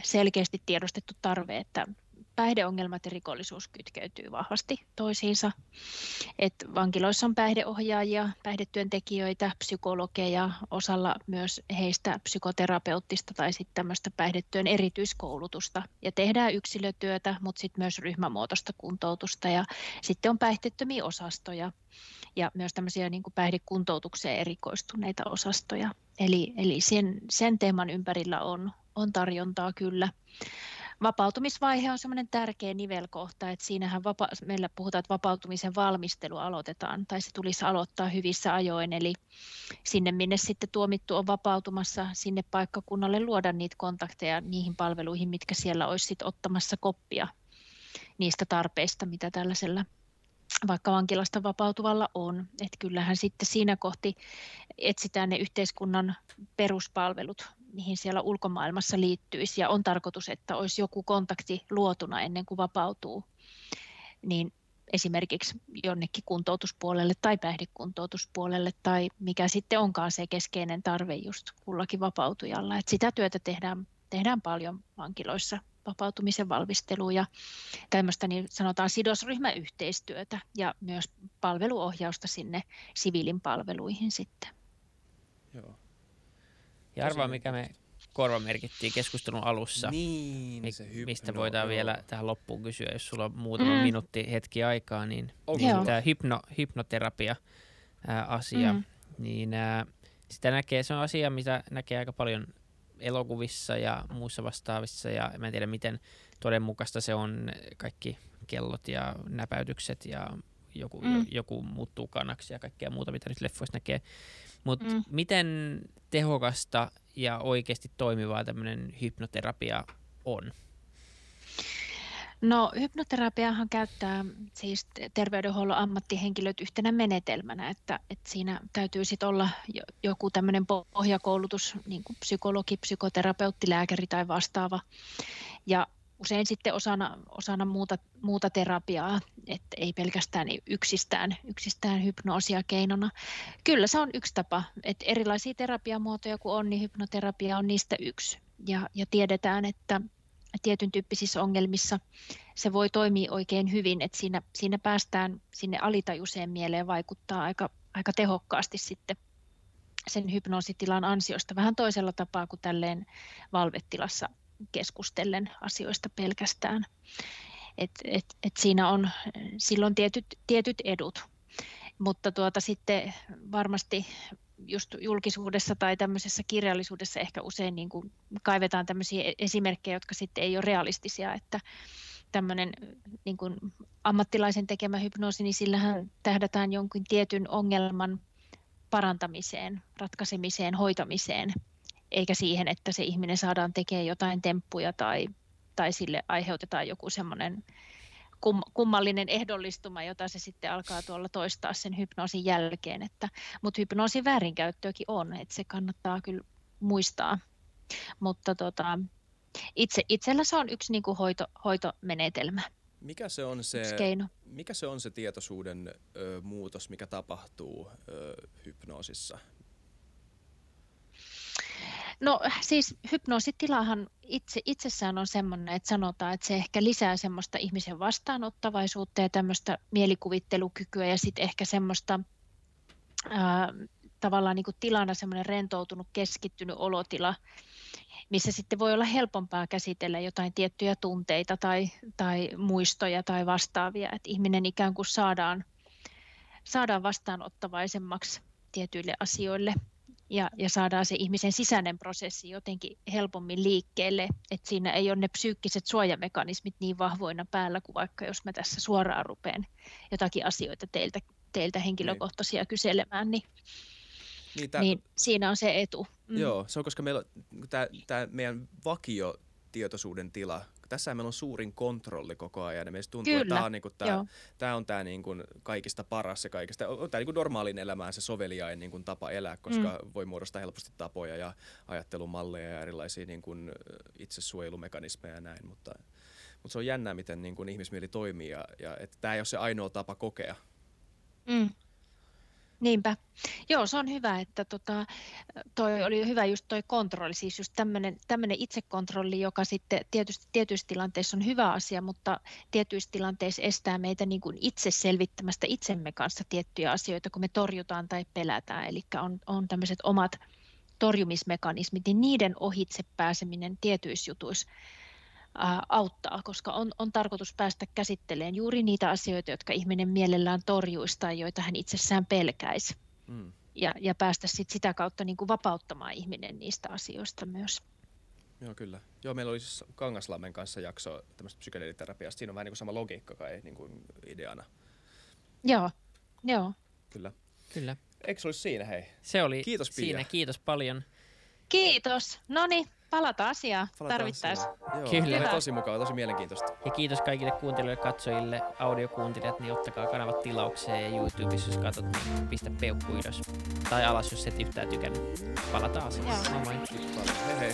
selkeästi tiedostettu tarve, että päihdeongelmat ja rikollisuus kytkeytyy vahvasti toisiinsa. Et vankiloissa on päihdeohjaajia, päihdetyöntekijöitä, psykologeja, osalla myös heistä psykoterapeuttista tai sitten tämmöistä päihdetyön erityiskoulutusta. Ja tehdään yksilötyötä, mutta sitten myös ryhmämuotoista kuntoutusta ja sitten on päihdettömiä osastoja ja myös tämmöisiä niin kuin päihdekuntoutukseen erikoistuneita osastoja. Eli, eli sen, sen teeman ympärillä on, on tarjontaa kyllä vapautumisvaihe on semmoinen tärkeä nivelkohta, että siinähän vapa- meillä puhutaan, että vapautumisen valmistelu aloitetaan, tai se tulisi aloittaa hyvissä ajoin, eli sinne minne sitten tuomittu on vapautumassa, sinne paikkakunnalle luoda niitä kontakteja niihin palveluihin, mitkä siellä olisi sitten ottamassa koppia niistä tarpeista, mitä tällaisella vaikka vankilasta vapautuvalla on. Että kyllähän sitten siinä kohti etsitään ne yhteiskunnan peruspalvelut, mihin siellä ulkomaailmassa liittyisi ja on tarkoitus, että olisi joku kontakti luotuna ennen kuin vapautuu, niin esimerkiksi jonnekin kuntoutuspuolelle tai päihdekuntoutuspuolelle tai mikä sitten onkaan se keskeinen tarve just kullakin vapautujalla. Et sitä työtä tehdään, tehdään paljon vankiloissa, vapautumisen valmistelua ja tämmöistä niin sanotaan sidosryhmäyhteistyötä ja myös palveluohjausta sinne siviilin palveluihin sitten. Joo. Ja arvaa, mikä me korvamerkittiin keskustelun alussa. Niin, se hypno, Mistä voidaan joo. vielä tähän loppuun kysyä, jos sulla on muutama mm. minuutti hetki aikaa, niin, niin tämä hypno, hypnoterapia ää, asia, mm. niin ää, sitä näkee, se on asia, mitä näkee aika paljon elokuvissa ja muissa vastaavissa, ja mä en tiedä miten todenmukaista se on, kaikki kellot ja näpäytykset ja joku, mm. joku muuttuu kanaksi ja kaikkea muuta, mitä nyt leffoissa näkee. Mutta mm. miten tehokasta ja oikeasti toimivaa tämmöinen hypnoterapia on? No hypnoterapiahan käyttää siis terveydenhuollon ammattihenkilöt yhtenä menetelmänä, että, että siinä täytyy sitten olla joku tämmöinen pohjakoulutus, niin kuin psykologi, psykoterapeutti, lääkäri tai vastaava. Ja usein sitten osana, osana muuta, muuta terapiaa, että ei pelkästään yksistään, yksistään hypnoosia keinona. Kyllä se on yksi tapa, että erilaisia terapiamuotoja kun on, niin hypnoterapia on niistä yksi. Ja, ja tiedetään, että tietyn tyyppisissä ongelmissa se voi toimia oikein hyvin, että siinä, siinä päästään sinne alitajuiseen mieleen vaikuttaa aika, aika tehokkaasti sitten sen hypnoositilan ansiosta vähän toisella tapaa kuin tälleen valvetilassa keskustellen asioista pelkästään. Et, et, et siinä on silloin tietyt, tietyt edut, mutta tuota sitten varmasti just julkisuudessa tai tämmöisessä kirjallisuudessa ehkä usein niin kuin kaivetaan tämmöisiä e-, esimerkkejä, jotka sitten ei ole realistisia, että tämmöinen niin kuin ammattilaisen tekemä hypnoosi, niin sillähän tähdätään jonkin tietyn ongelman parantamiseen, ratkaisemiseen, hoitamiseen – eikä siihen, että se ihminen saadaan tekemään jotain temppuja tai, tai sille aiheutetaan joku semmoinen kum, kummallinen ehdollistuma, jota se sitten alkaa tuolla toistaa sen hypnoosin jälkeen. Että, mutta hypnoosin väärinkäyttöäkin on, että se kannattaa kyllä muistaa. Mutta tota, itse, itsellä se on yksi niin kuin hoito, hoitomenetelmä. Mikä se on se, mikä se, on se tietoisuuden ö, muutos, mikä tapahtuu ö, hypnoosissa? No siis hypnoositilahan itse, itsessään on semmoinen, että sanotaan, että se ehkä lisää semmoista ihmisen vastaanottavaisuutta ja tämmöistä mielikuvittelukykyä ja sitten ehkä semmoista ää, tavallaan niin kuin tilana semmoinen rentoutunut, keskittynyt olotila, missä sitten voi olla helpompaa käsitellä jotain tiettyjä tunteita tai, tai muistoja tai vastaavia, että ihminen ikään kuin saadaan, saadaan vastaanottavaisemmaksi tietyille asioille ja, ja saadaan se ihmisen sisäinen prosessi jotenkin helpommin liikkeelle, että siinä ei ole ne psyykkiset suojamekanismit niin vahvoina päällä kuin vaikka jos mä tässä suoraan rupean jotakin asioita teiltä, teiltä henkilökohtaisia niin. kyselemään, niin, niin, tämän... niin siinä on se etu. Mm. Joo, se on koska meillä tämä meidän vakio tietoisuuden tila tässä meillä on suurin kontrolli koko ajan ja meistä tuntuu, Kyllä. että tämä on, niinku, tää, tää on tämä niinku, kaikista paras ja kaikista, on tämä niinku normaalin elämään se soveliain niinku, tapa elää, koska mm. voi muodostaa helposti tapoja ja ajattelumalleja ja erilaisia niinku, itsesuojelumekanismeja ja näin, mutta, mutta se on jännää, miten niinku, ihmismieli toimii ja, ja että tämä ei ole se ainoa tapa kokea. Mm. Niinpä. Joo, se on hyvä, että tota, toi oli hyvä just toi kontrolli, siis just tämmöinen itsekontrolli, joka sitten tietysti tietyissä tilanteissa on hyvä asia, mutta tietyissä tilanteissa estää meitä niin kuin itse selvittämästä itsemme kanssa tiettyjä asioita, kun me torjutaan tai pelätään. Eli on, on tämmöiset omat torjumismekanismit, niin niiden ohitse pääseminen tietyissä jutuissa auttaa, koska on, on tarkoitus päästä käsittelemään juuri niitä asioita, jotka ihminen mielellään torjuisi tai joita hän itsessään pelkäisi. Mm. Ja, ja päästä sit sitä kautta niin kuin vapauttamaan ihminen niistä asioista myös. Joo, kyllä. Joo, meillä oli siis Kangaslammen kanssa jakso tämmöistä psykedeeliterapiasta. Siinä on vähän niin kuin sama logiikka kai niin kuin ideana. Joo, joo. Kyllä. Kyllä. Eikö se olisi siinä, hei? Se oli kiitos, Pia. siinä. Kiitos paljon. Kiitos. No niin, palata asiaan tarvittaessa. Kyllä. Oli tosi mukava, tosi mielenkiintoista. Ja kiitos kaikille kuuntelijoille, katsojille, audiokuuntelijat, niin ottakaa kanavat tilaukseen ja YouTubessa, jos katsot, niin pistä peukku ylös. Tai alas, jos et yhtään tykännyt. Palataan asiaan. Moi moi. Hei hei.